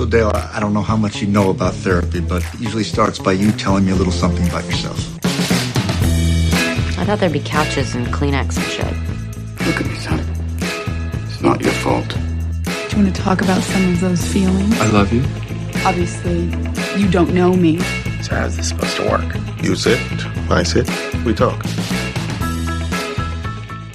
So, Dale, I don't know how much you know about therapy, but it usually starts by you telling me a little something about yourself. I thought there'd be couches and Kleenex and shit. Look at me, son. It's not your fault. Do you want to talk about some of those feelings? I love you. Obviously, you don't know me. So how's this supposed to work? You sit, I sit, we talk.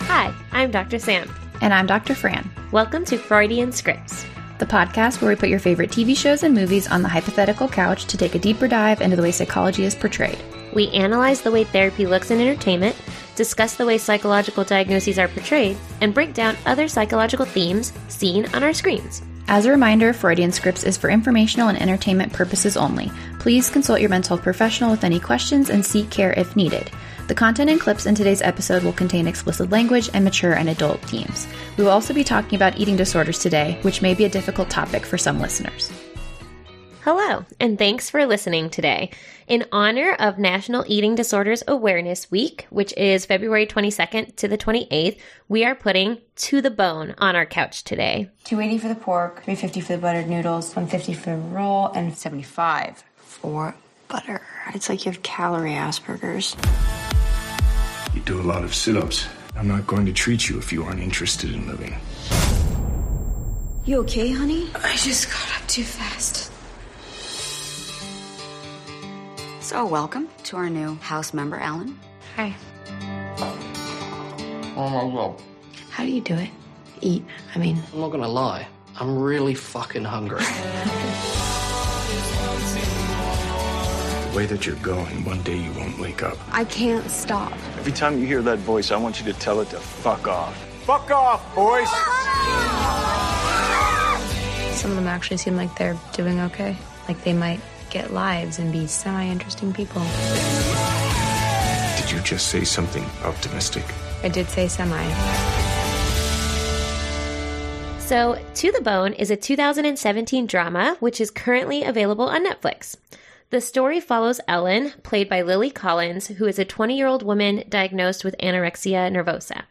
Hi, I'm Dr. Sam. And I'm Dr. Fran. Welcome to Freudian Scripts, the podcast where we put your favorite TV shows and movies on the hypothetical couch to take a deeper dive into the way psychology is portrayed. We analyze the way therapy looks in entertainment, discuss the way psychological diagnoses are portrayed, and break down other psychological themes seen on our screens. As a reminder, Freudian Scripts is for informational and entertainment purposes only. Please consult your mental health professional with any questions and seek care if needed. The content and clips in today's episode will contain explicit language and mature and adult themes. We will also be talking about eating disorders today, which may be a difficult topic for some listeners. Hello, and thanks for listening today. In honor of National Eating Disorders Awareness Week, which is February 22nd to the 28th, we are putting To the Bone on our couch today. 280 for the pork, 350 for the buttered noodles, 150 for the roll, and 75 for butter. It's like you have calorie Asperger's. You do a lot of sit ups. I'm not going to treat you if you aren't interested in living. You okay, honey? I just got up too fast. So, welcome to our new house member, Alan. Hi. Oh my god. How do you do it? Eat, I mean. I'm not gonna lie. I'm really fucking hungry. The way that you're going, one day you won't wake up. I can't stop. Every time you hear that voice, I want you to tell it to fuck off. Fuck off, boys! Some of them actually seem like they're doing okay. Like they might get lives and be semi interesting people. Did you just say something optimistic? I did say semi. So, To the Bone is a 2017 drama which is currently available on Netflix. The story follows Ellen, played by Lily Collins, who is a 20 year old woman diagnosed with anorexia nervosa.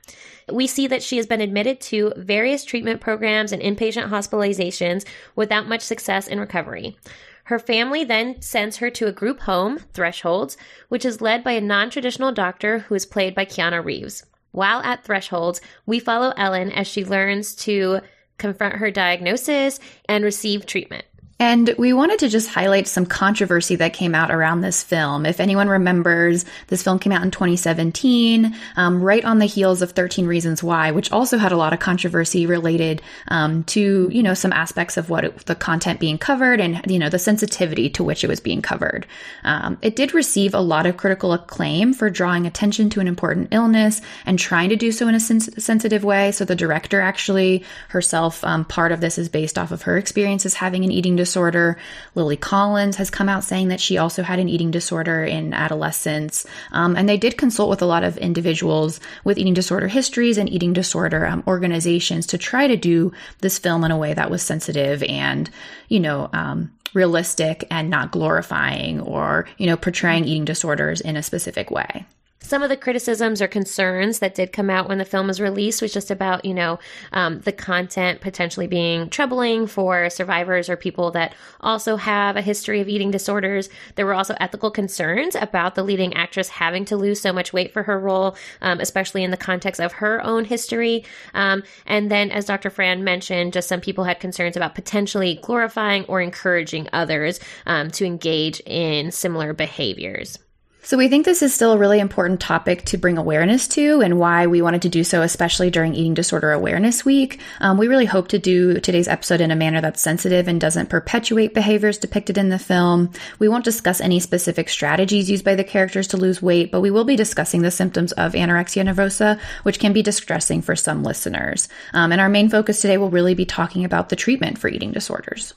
We see that she has been admitted to various treatment programs and inpatient hospitalizations without much success in recovery. Her family then sends her to a group home, Thresholds, which is led by a non traditional doctor who is played by Keanu Reeves. While at Thresholds, we follow Ellen as she learns to confront her diagnosis and receive treatment. And we wanted to just highlight some controversy that came out around this film. If anyone remembers, this film came out in 2017, um, right on the heels of 13 Reasons Why, which also had a lot of controversy related um, to, you know, some aspects of what it, the content being covered and, you know, the sensitivity to which it was being covered. Um, it did receive a lot of critical acclaim for drawing attention to an important illness and trying to do so in a sens- sensitive way. So the director actually herself, um, part of this is based off of her experiences having an eating disorder disorder. Lily Collins has come out saying that she also had an eating disorder in adolescence. Um, and they did consult with a lot of individuals with eating disorder histories and eating disorder um, organizations to try to do this film in a way that was sensitive and, you know, um, realistic and not glorifying or, you know, portraying eating disorders in a specific way. Some of the criticisms or concerns that did come out when the film was released was just about, you know, um, the content potentially being troubling for survivors or people that also have a history of eating disorders. There were also ethical concerns about the leading actress having to lose so much weight for her role, um, especially in the context of her own history. Um, and then, as Dr. Fran mentioned, just some people had concerns about potentially glorifying or encouraging others um, to engage in similar behaviors. So, we think this is still a really important topic to bring awareness to, and why we wanted to do so, especially during Eating Disorder Awareness Week. Um, we really hope to do today's episode in a manner that's sensitive and doesn't perpetuate behaviors depicted in the film. We won't discuss any specific strategies used by the characters to lose weight, but we will be discussing the symptoms of anorexia nervosa, which can be distressing for some listeners. Um, and our main focus today will really be talking about the treatment for eating disorders.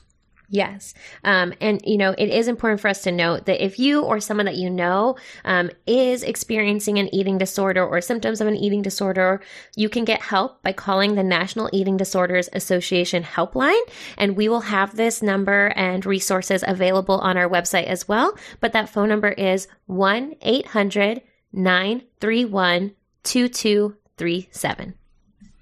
Yes. Um, and, you know, it is important for us to note that if you or someone that you know um, is experiencing an eating disorder or symptoms of an eating disorder, you can get help by calling the National Eating Disorders Association helpline. And we will have this number and resources available on our website as well. But that phone number is 1 800 931 2237.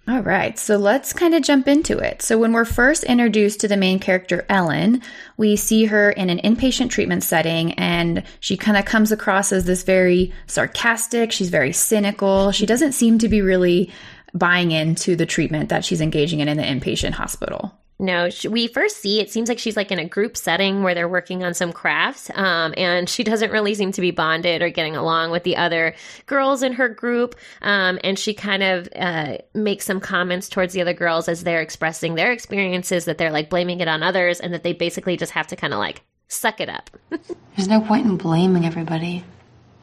All right, so let's kind of jump into it. So, when we're first introduced to the main character, Ellen, we see her in an inpatient treatment setting, and she kind of comes across as this very sarcastic, she's very cynical. She doesn't seem to be really buying into the treatment that she's engaging in in the inpatient hospital. No, she, we first see it seems like she's like in a group setting where they're working on some crafts, um, and she doesn't really seem to be bonded or getting along with the other girls in her group. Um, and she kind of uh, makes some comments towards the other girls as they're expressing their experiences that they're like blaming it on others, and that they basically just have to kind of like suck it up. There's no point in blaming everybody.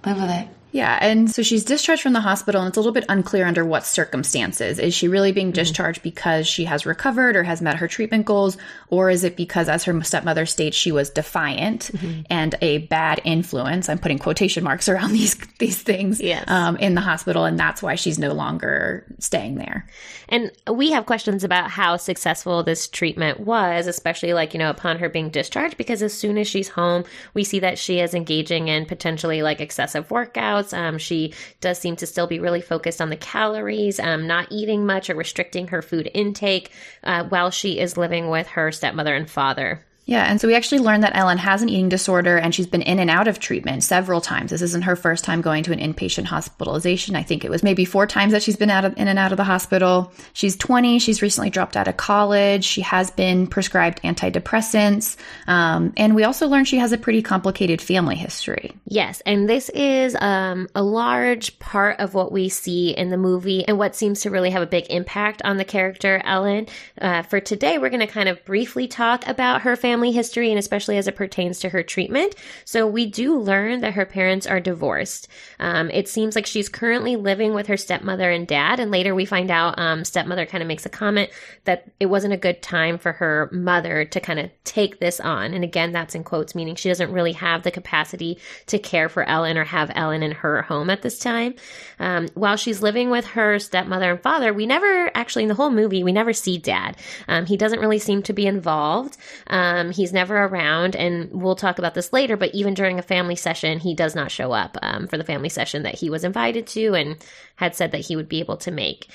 Live with it. Yeah, and so she's discharged from the hospital, and it's a little bit unclear under what circumstances. Is she really being discharged mm-hmm. because she has recovered or has met her treatment goals, or is it because, as her stepmother states, she was defiant mm-hmm. and a bad influence? I'm putting quotation marks around these these things yes. um, in the hospital, and that's why she's no longer staying there. And we have questions about how successful this treatment was, especially like you know upon her being discharged, because as soon as she's home, we see that she is engaging in potentially like excessive workouts workouts. Um, she does seem to still be really focused on the calories, um, not eating much or restricting her food intake uh, while she is living with her stepmother and father. Yeah, and so we actually learned that Ellen has an eating disorder and she's been in and out of treatment several times. This isn't her first time going to an inpatient hospitalization. I think it was maybe four times that she's been out of, in and out of the hospital. She's 20. She's recently dropped out of college. She has been prescribed antidepressants. Um, and we also learned she has a pretty complicated family history. Yes, and this is um, a large part of what we see in the movie and what seems to really have a big impact on the character Ellen. Uh, for today, we're going to kind of briefly talk about her family family history and especially as it pertains to her treatment. So we do learn that her parents are divorced. Um, it seems like she's currently living with her stepmother and dad. And later we find out um, stepmother kind of makes a comment that it wasn't a good time for her mother to kind of take this on. And again, that's in quotes, meaning she doesn't really have the capacity to care for Ellen or have Ellen in her home at this time. Um, while she's living with her stepmother and father, we never actually in the whole movie, we never see dad. Um, he doesn't really seem to be involved. Um, um, he's never around, and we'll talk about this later. But even during a family session, he does not show up um, for the family session that he was invited to and had said that he would be able to make.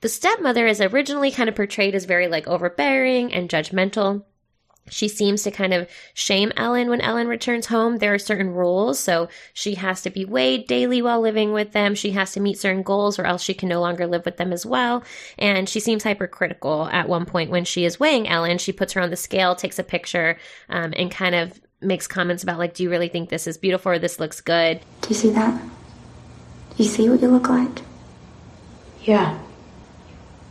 The stepmother is originally kind of portrayed as very like overbearing and judgmental she seems to kind of shame Ellen when Ellen returns home. There are certain rules, so she has to be weighed daily while living with them. She has to meet certain goals, or else she can no longer live with them as well. And she seems hypercritical at one point when she is weighing Ellen. She puts her on the scale, takes a picture, um, and kind of makes comments about, like, do you really think this is beautiful or this looks good? Do you see that? Do you see what you look like? Yeah.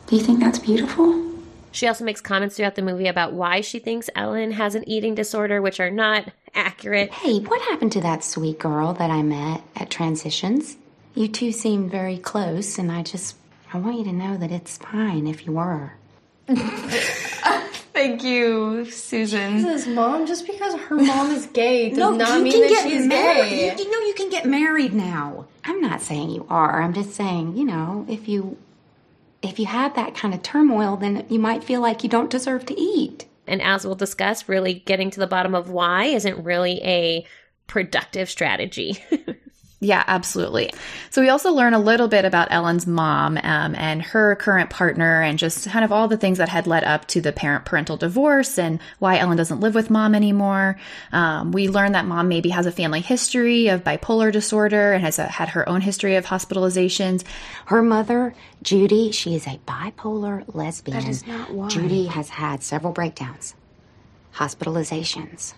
Do you think that's beautiful? She also makes comments throughout the movie about why she thinks Ellen has an eating disorder, which are not accurate. Hey, what happened to that sweet girl that I met at Transitions? You two seemed very close, and I just I want you to know that it's fine if you were. Thank you, Susan. Jesus, mom. Just because her mom is gay does no, not mean that she's married. gay. You, you know, you can get married now. I'm not saying you are. I'm just saying, you know, if you if you have that kind of turmoil, then you might feel like you don't deserve to eat. And as we'll discuss, really getting to the bottom of why isn't really a productive strategy. Yeah, absolutely. So we also learn a little bit about Ellen's mom um, and her current partner, and just kind of all the things that had led up to the parent parental divorce and why Ellen doesn't live with mom anymore. Um, we learn that mom maybe has a family history of bipolar disorder and has a, had her own history of hospitalizations. Her mother, Judy, she is a bipolar lesbian. That is not why. Judy has had several breakdowns, hospitalizations.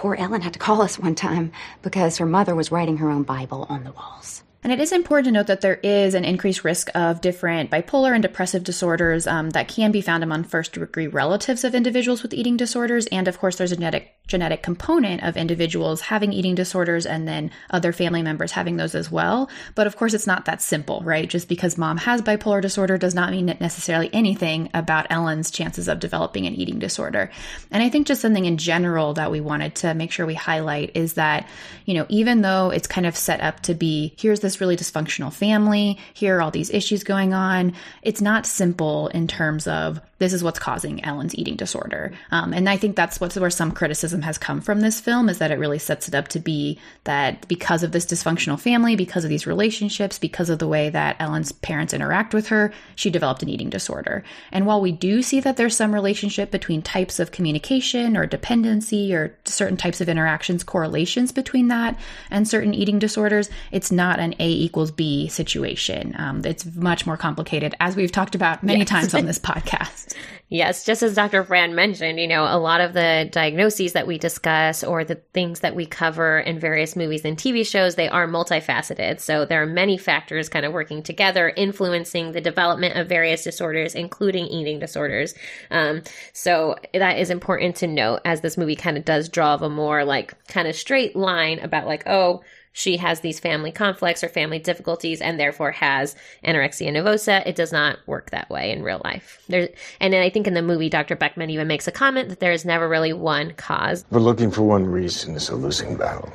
Poor Ellen had to call us one time because her mother was writing her own Bible on the walls. And it is important to note that there is an increased risk of different bipolar and depressive disorders um, that can be found among first degree relatives of individuals with eating disorders. And of course, there's a genetic genetic component of individuals having eating disorders and then other family members having those as well. But of course, it's not that simple, right? Just because mom has bipolar disorder does not mean necessarily anything about Ellen's chances of developing an eating disorder. And I think just something in general that we wanted to make sure we highlight is that, you know, even though it's kind of set up to be here's the this really dysfunctional family. Here are all these issues going on. It's not simple in terms of this is what's causing Ellen's eating disorder. Um, and I think that's what's where some criticism has come from this film is that it really sets it up to be that because of this dysfunctional family, because of these relationships, because of the way that Ellen's parents interact with her, she developed an eating disorder. And while we do see that there's some relationship between types of communication or dependency or certain types of interactions, correlations between that and certain eating disorders, it's not an A equals B situation. Um, it's much more complicated, as we've talked about many Yes. times on this podcast. Yes, just as Dr. Fran mentioned, you know, a lot of the diagnoses that we discuss or the things that we cover in various movies and TV shows, they are multifaceted. So there are many factors kind of working together, influencing the development of various disorders, including eating disorders. Um, so that is important to note as this movie kind of does draw a more like kind of straight line about like, oh, she has these family conflicts or family difficulties and therefore has anorexia nervosa. It does not work that way in real life. There's, and I think in the movie, Dr. Beckham even makes a comment that there is never really one cause. But looking for one reason is a losing battle.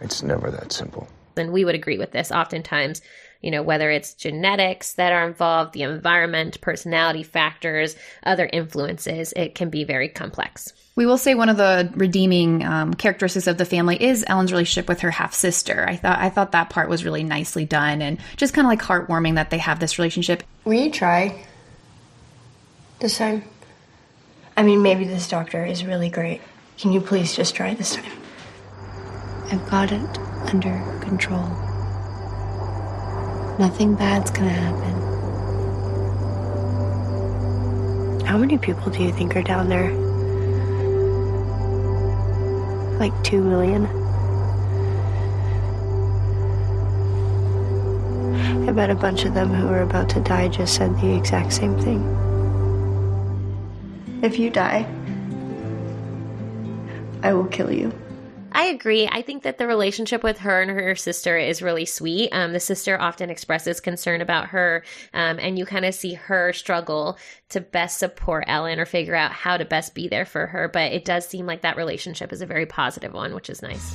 It's never that simple. And we would agree with this. Oftentimes, you know, whether it's genetics that are involved, the environment, personality factors, other influences, it can be very complex. We will say one of the redeeming um, characteristics of the family is Ellen's relationship with her half sister. I thought I thought that part was really nicely done and just kind of like heartwarming that they have this relationship. Will you try this time? I mean, maybe this doctor is really great. Can you please just try this time? I've got it under control. Nothing bad's gonna happen. How many people do you think are down there? Like two million? I bet a bunch of them who are about to die just said the exact same thing. If you die, I will kill you. I agree. I think that the relationship with her and her sister is really sweet. Um, the sister often expresses concern about her, um, and you kind of see her struggle to best support Ellen or figure out how to best be there for her. But it does seem like that relationship is a very positive one, which is nice.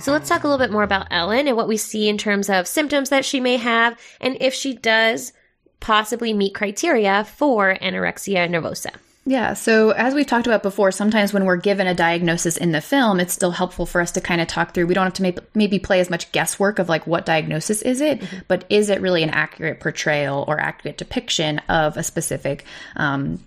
So let's talk a little bit more about Ellen and what we see in terms of symptoms that she may have, and if she does possibly meet criteria for anorexia nervosa. Yeah, so as we've talked about before, sometimes when we're given a diagnosis in the film, it's still helpful for us to kind of talk through. We don't have to maybe, maybe play as much guesswork of like what diagnosis is it, but is it really an accurate portrayal or accurate depiction of a specific um,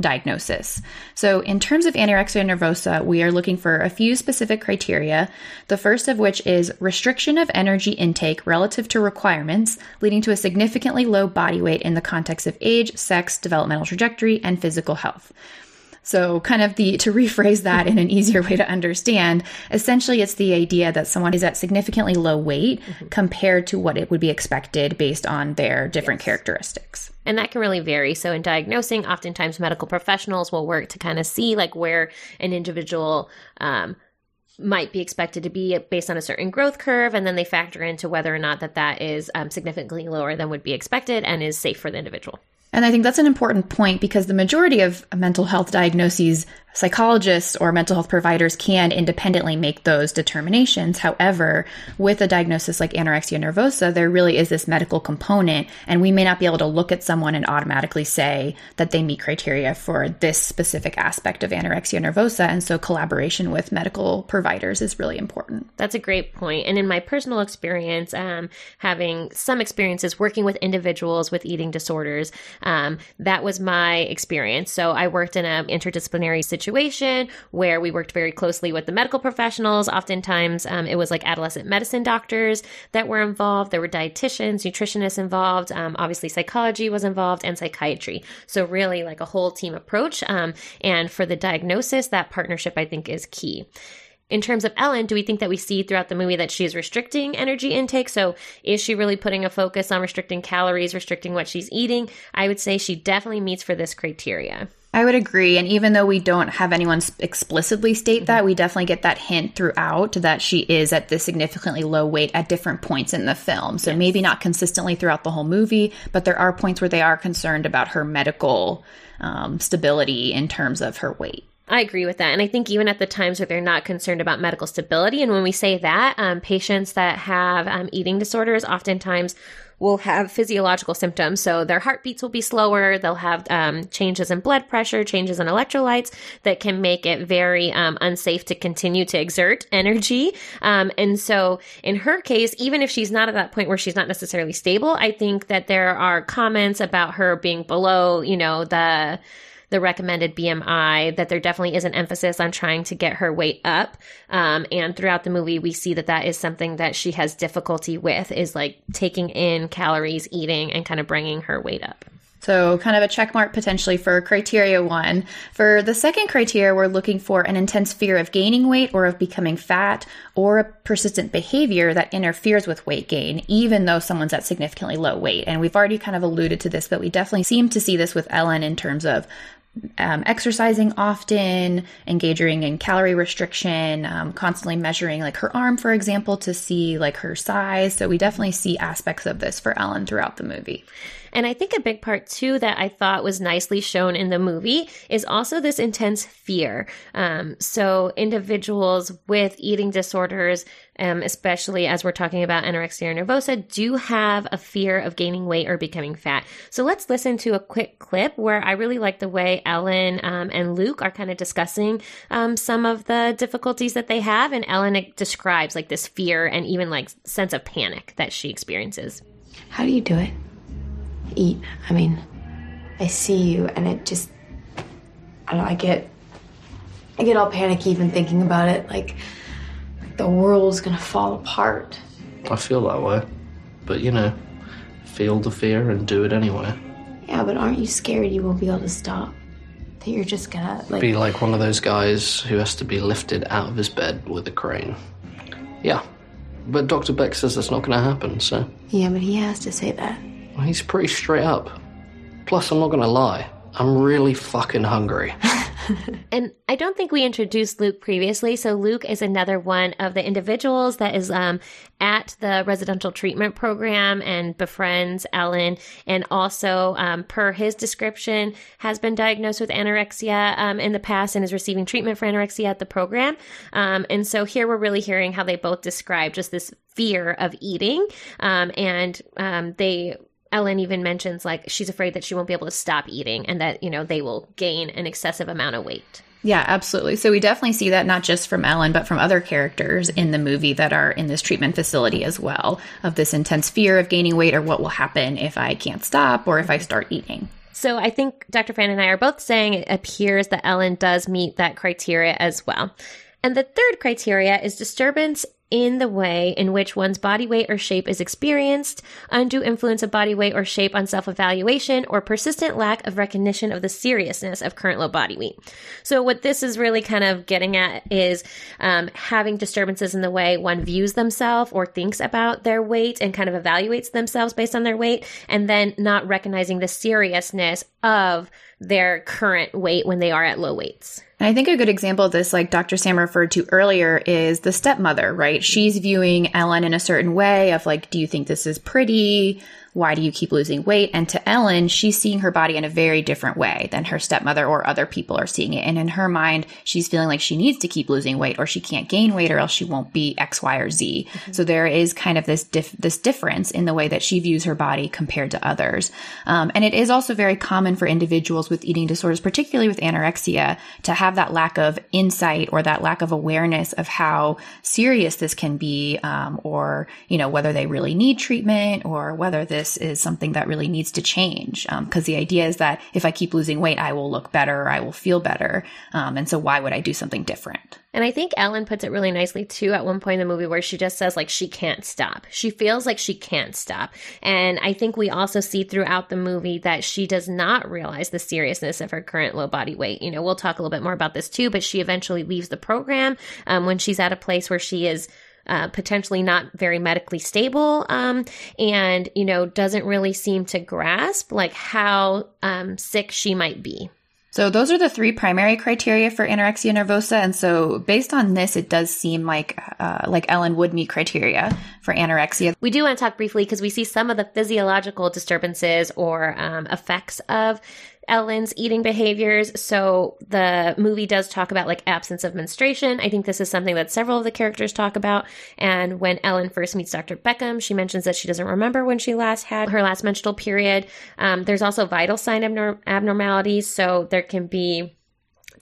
diagnosis. So, in terms of anorexia nervosa, we are looking for a few specific criteria. The first of which is restriction of energy intake relative to requirements, leading to a significantly low body weight in the context of age, sex, developmental trajectory, and physical health. So, kind of the to rephrase that in an easier way to understand, essentially it's the idea that someone is at significantly low weight compared to what it would be expected based on their different characteristics. And that can really vary. So in diagnosing, oftentimes medical professionals will work to kind of see like where an individual um, might be expected to be based on a certain growth curve, and then they factor into whether or not that that is um, significantly lower than would be expected and is safe for the individual. And I think that's an important point because the majority of mental health diagnoses, psychologists or mental health providers can independently make those determinations. However, with a diagnosis like anorexia nervosa, there really is this medical component, and we may not be able to look at someone and automatically say that they meet criteria for this specific aspect of anorexia nervosa. And so, collaboration with medical providers is really important. That's a great point. And in my personal experience, um, having some experiences working with individuals with eating disorders, um, that was my experience. So I worked in an interdisciplinary situation where we worked very closely with the medical professionals. Oftentimes, um, it was like adolescent medicine doctors that were involved. There were dietitians, nutritionists involved. Um, obviously, psychology was involved and psychiatry. So really, like a whole team approach. Um, and for the diagnosis, that partnership I think is key in terms of Ellen, do we think that we see throughout the movie that she's restricting energy intake? So is she really putting a focus on restricting calories, restricting what she's eating? I would say she definitely meets for this criteria. I would agree. And even though we don't have anyone explicitly state that, we definitely get that hint throughout that she is at this significantly low weight at different points in the film. So maybe not consistently throughout the whole movie, but there are points where they are concerned about her medical um, stability in terms of her weight. I agree with that. And I think even at the times where they're not concerned about medical stability, and when we say that, um, patients that have um, eating disorders oftentimes will have physiological symptoms. So their heartbeats will be slower. They'll have um, changes in blood pressure, changes in electrolytes that can make it very um, unsafe to continue to exert energy. Um, and so in her case, even if she's not at that point where she's not necessarily stable, I think that there are comments about her being below, you know, the the recommended BMI, that there definitely is an emphasis on trying to get her weight up. Um, and throughout the movie, we see that that is something that she has difficulty with is like taking in calories, eating, and kind of bringing her weight up. So, kind of a check mark potentially for criteria one. For the second criteria, we're looking for an intense fear of gaining weight or of becoming fat or a persistent behavior that interferes with weight gain, even though someone's at significantly low weight. And we've already kind of alluded to this, but we definitely seem to see this with Ellen in terms of um, exercising often, engaging in calorie restriction, um, constantly measuring like her arm, for example, to see like her size. So we definitely see aspects of this for Ellen throughout the movie. And I think a big part too that I thought was nicely shown in the movie is also this intense fear. Um, so individuals with eating disorders, um, especially as we're talking about anorexia nervosa, do have a fear of gaining weight or becoming fat. So let's listen to a quick clip where I really like the way Ellen um, and Luke are kind of discussing um, some of the difficulties that they have, and Ellen describes like this fear and even like sense of panic that she experiences. How do you do it? Eat. I mean, I see you and it just, I don't know, I get, I get all panicky even thinking about it. Like, the world's gonna fall apart. I feel that way. But, you know, feel the fear and do it anyway. Yeah, but aren't you scared you won't be able to stop? That you're just gonna, like. Be like one of those guys who has to be lifted out of his bed with a crane. Yeah. But Dr. Beck says that's not gonna happen, so. Yeah, but he has to say that. Well, he's pretty straight up. Plus, I'm not gonna lie, I'm really fucking hungry. and I don't think we introduced Luke previously. So Luke is another one of the individuals that is um, at the residential treatment program and befriends Ellen, and also, um, per his description, has been diagnosed with anorexia um, in the past and is receiving treatment for anorexia at the program. Um, and so here we're really hearing how they both describe just this fear of eating, um, and um, they Ellen even mentions like she's afraid that she won't be able to stop eating and that, you know, they will gain an excessive amount of weight. Yeah, absolutely. So we definitely see that not just from Ellen, but from other characters in the movie that are in this treatment facility as well, of this intense fear of gaining weight or what will happen if I can't stop or if I start eating. So I think Dr. Fran and I are both saying it appears that Ellen does meet that criteria as well. And the third criteria is disturbance in the way in which one's body weight or shape is experienced, undue influence of body weight or shape on self evaluation, or persistent lack of recognition of the seriousness of current low body weight. So, what this is really kind of getting at is um, having disturbances in the way one views themselves or thinks about their weight and kind of evaluates themselves based on their weight, and then not recognizing the seriousness of their current weight when they are at low weights. And I think a good example of this, like Dr. Sam referred to earlier, is the stepmother, right? She's viewing Ellen in a certain way of like, do you think this is pretty? Why do you keep losing weight? And to Ellen, she's seeing her body in a very different way than her stepmother or other people are seeing it. And in her mind, she's feeling like she needs to keep losing weight or she can't gain weight or else she won't be X, Y, or Z. Mm-hmm. So there is kind of this dif- this difference in the way that she views her body compared to others. Um, and it is also very common for individuals with eating disorders, particularly with anorexia, to have that lack of insight or that lack of awareness of how serious this can be, um, or you know whether they really need treatment or whether this this is something that really needs to change. Because um, the idea is that if I keep losing weight, I will look better, I will feel better. Um, and so why would I do something different? And I think Ellen puts it really nicely too at one point in the movie where she just says like she can't stop. She feels like she can't stop. And I think we also see throughout the movie that she does not realize the seriousness of her current low body weight. You know, we'll talk a little bit more about this too, but she eventually leaves the program um, when she's at a place where she is uh, potentially not very medically stable um, and you know doesn't really seem to grasp like how um, sick she might be so those are the three primary criteria for anorexia nervosa, and so based on this, it does seem like uh, like Ellen would meet criteria for anorexia. We do want to talk briefly because we see some of the physiological disturbances or um, effects of Ellen's eating behaviors. So the movie does talk about like absence of menstruation. I think this is something that several of the characters talk about. And when Ellen first meets Dr. Beckham, she mentions that she doesn't remember when she last had her last menstrual period. Um, there's also vital sign abnorm- abnormalities. So there can be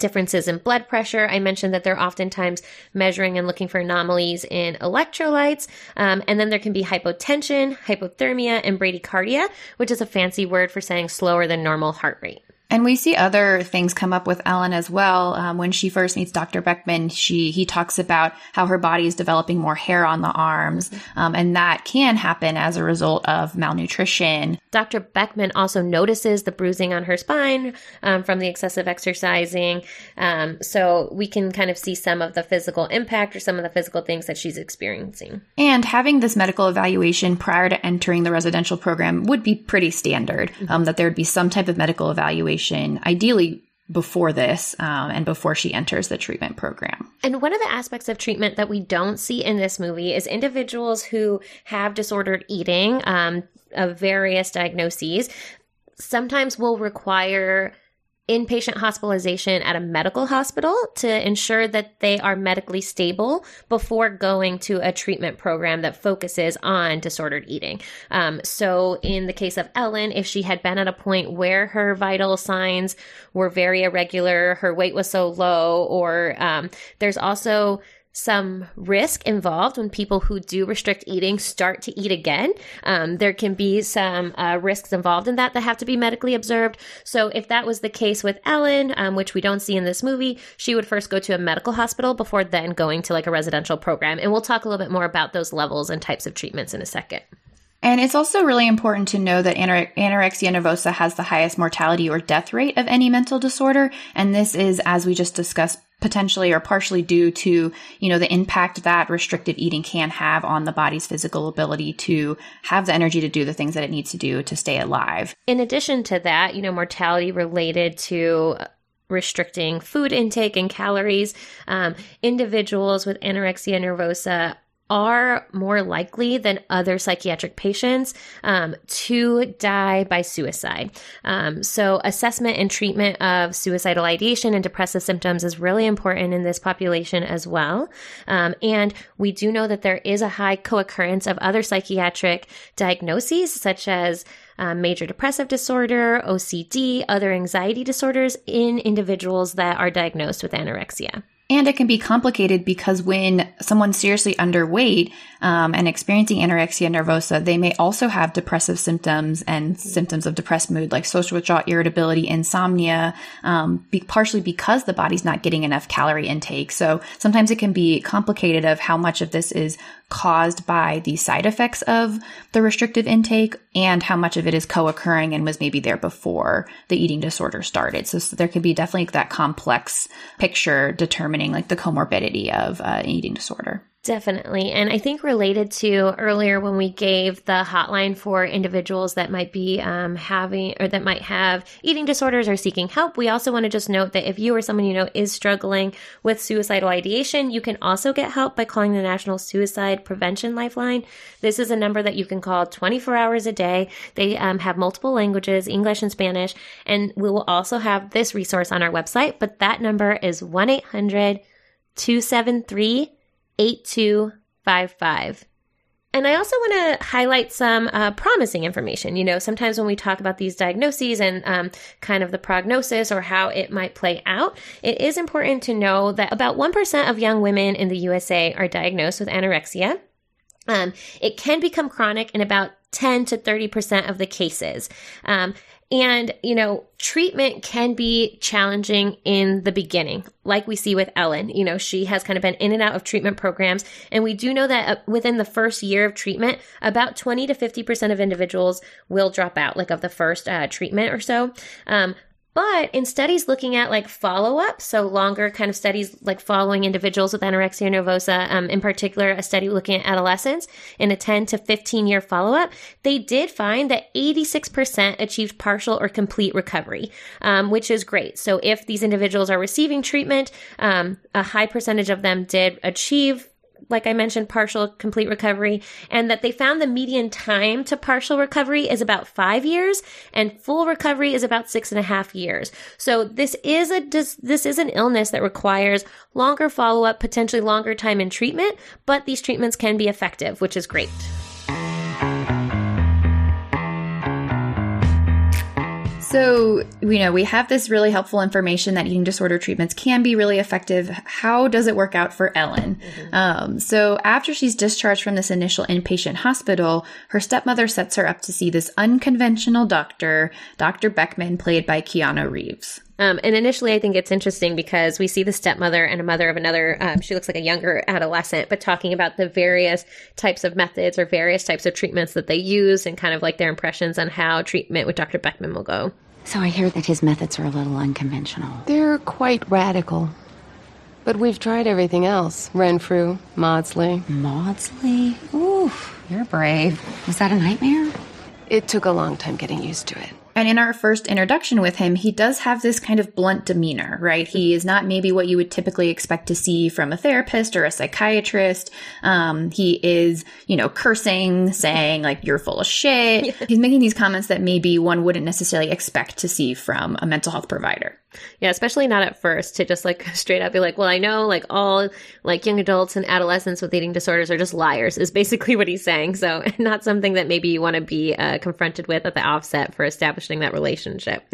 differences in blood pressure. I mentioned that they're oftentimes measuring and looking for anomalies in electrolytes. Um, and then there can be hypotension, hypothermia, and bradycardia, which is a fancy word for saying slower than normal heart rate. And we see other things come up with Ellen as well. Um, when she first meets Dr. Beckham, she he talks about how her body is developing more hair on the arms, um, and that can happen as a result of malnutrition. Dr. Beckham also notices the bruising on her spine um, from the excessive exercising, um, so we can kind of see some of the physical impact or some of the physical things that she's experiencing. And having this medical evaluation prior to entering the residential program would be pretty standard. Um, that there would be some type of medical evaluation ideally before this um, and before she enters the treatment program. And one of the aspects of treatment that we don't see in this movie is individuals who have disordered eating um, of various diagnoses sometimes will require inpatient hospitalization at a medical hospital to ensure that they are medically stable before going to a treatment program that focuses on disordered eating. Um, so, in the case of Ellen, if she had been at a point where her vital signs were very irregular, her weight was so low, or um, there's also some risk involved when people who do restrict eating start to eat again. Um, there can be some uh, risks involved in that that have to be medically observed. So, if that was the case with Ellen, um, which we don't see in this movie, she would first go to a medical hospital before then going to like a residential program. And we'll talk a little bit more about those levels and types of treatments in a second. And it's also really important to know that anore- anorexia nervosa has the highest mortality or death rate of any mental disorder. And this is, as we just discussed, potentially or partially due to, you know, the impact that restrictive eating can have on the body's physical ability to have the energy to do the things that it needs to do to stay alive. In addition to that, you know, mortality related to restricting food intake and calories, um, individuals with anorexia nervosa are more likely than other psychiatric patients um, to die by suicide. Um, so, assessment and treatment of suicidal ideation and depressive symptoms is really important in this population as well. Um, and we do know that there is a high co occurrence of other psychiatric diagnoses, such as um, major depressive disorder, OCD, other anxiety disorders in individuals that are diagnosed with anorexia. And it can be complicated because when someone's seriously underweight um, and experiencing anorexia nervosa, they may also have depressive symptoms and symptoms of depressed mood, like social withdrawal, irritability, insomnia, um, be- partially because the body's not getting enough calorie intake. So sometimes it can be complicated of how much of this is caused by the side effects of the restrictive intake and how much of it is co-occurring and was maybe there before the eating disorder started. So, so there could be definitely that complex picture determining like the comorbidity of uh, eating disorder. Definitely. And I think related to earlier when we gave the hotline for individuals that might be um, having or that might have eating disorders or seeking help, we also want to just note that if you or someone you know is struggling with suicidal ideation, you can also get help by calling the National Suicide Prevention Lifeline. This is a number that you can call 24 hours a day. They um, have multiple languages, English and Spanish, and we will also have this resource on our website, but that number is 1 800 273 8255. And I also want to highlight some uh, promising information. You know, sometimes when we talk about these diagnoses and um, kind of the prognosis or how it might play out, it is important to know that about 1% of young women in the USA are diagnosed with anorexia. Um, it can become chronic in about 10 to 30% of the cases. Um, and, you know, treatment can be challenging in the beginning, like we see with Ellen. You know, she has kind of been in and out of treatment programs. And we do know that uh, within the first year of treatment, about 20 to 50% of individuals will drop out, like of the first uh, treatment or so. Um, but in studies looking at like follow up, so longer kind of studies like following individuals with anorexia nervosa, um, in particular, a study looking at adolescents in a 10 to 15 year follow up, they did find that 86% achieved partial or complete recovery, um, which is great. So if these individuals are receiving treatment, um, a high percentage of them did achieve like I mentioned, partial complete recovery, and that they found the median time to partial recovery is about five years, and full recovery is about six and a half years. So this is a this is an illness that requires longer follow up, potentially longer time in treatment, but these treatments can be effective, which is great. So, you know, we have this really helpful information that eating disorder treatments can be really effective. How does it work out for Ellen? Mm-hmm. Um, so, after she's discharged from this initial inpatient hospital, her stepmother sets her up to see this unconventional doctor, Dr. Beckham, played by Keanu Reeves. Um, and initially, I think it's interesting because we see the stepmother and a mother of another. Um, she looks like a younger adolescent, but talking about the various types of methods or various types of treatments that they use and kind of like their impressions on how treatment with Dr. Beckham will go. So I hear that his methods are a little unconventional. They're quite radical. But we've tried everything else Renfrew, Maudsley. Maudsley? Oof, you're brave. Was that a nightmare? It took a long time getting used to it. And in our first introduction with him, he does have this kind of blunt demeanor, right? He is not maybe what you would typically expect to see from a therapist or a psychiatrist. Um, he is, you know, cursing, saying like, you're full of shit. Yeah. He's making these comments that maybe one wouldn't necessarily expect to see from a mental health provider. Yeah, especially not at first to just like straight up be like, well, I know like all like young adults and adolescents with eating disorders are just liars is basically what he's saying. So not something that maybe you want to be uh, confronted with at the offset for establishing that relationship.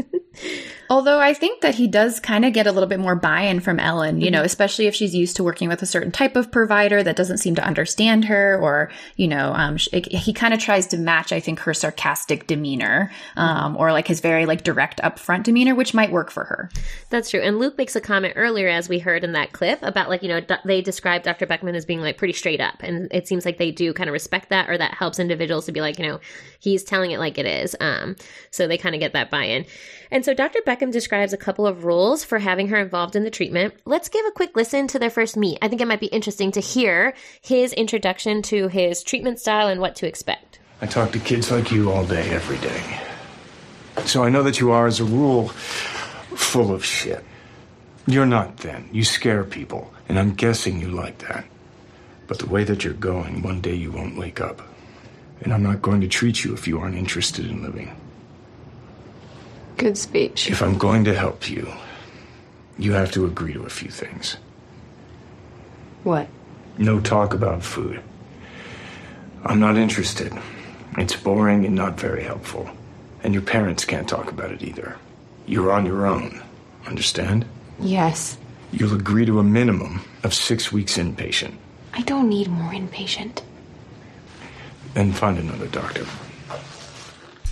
Although I think that he does kind of get a little bit more buy-in from Ellen, you mm-hmm. know, especially if she's used to working with a certain type of provider that doesn't seem to understand her, or you know, um, he kind of tries to match, I think, her sarcastic demeanor, um, or like his very like direct, upfront demeanor, which might work for her. That's true. And Luke makes a comment earlier, as we heard in that clip, about like you know they describe Dr. Beckham as being like pretty straight up, and it seems like they do kind of respect that, or that helps individuals to be like, you know, he's telling it like it is. Um, so they kind of get that buy-in. And so Dr. Beckham describes a couple of rules for having her involved in the treatment. Let's give a quick listen to their first meet. I think it might be interesting to hear his introduction to his treatment style and what to expect. I talk to kids like you all day, every day. So I know that you are, as a rule, full of shit. You're not then. You scare people, and I'm guessing you like that. But the way that you're going, one day you won't wake up. And I'm not going to treat you if you aren't interested in living. Good speech. If I'm going to help you, you have to agree to a few things. What? No talk about food. I'm not interested. It's boring and not very helpful. And your parents can't talk about it either. You're on your own. Understand? Yes. You'll agree to a minimum of six weeks inpatient. I don't need more inpatient. Then find another doctor.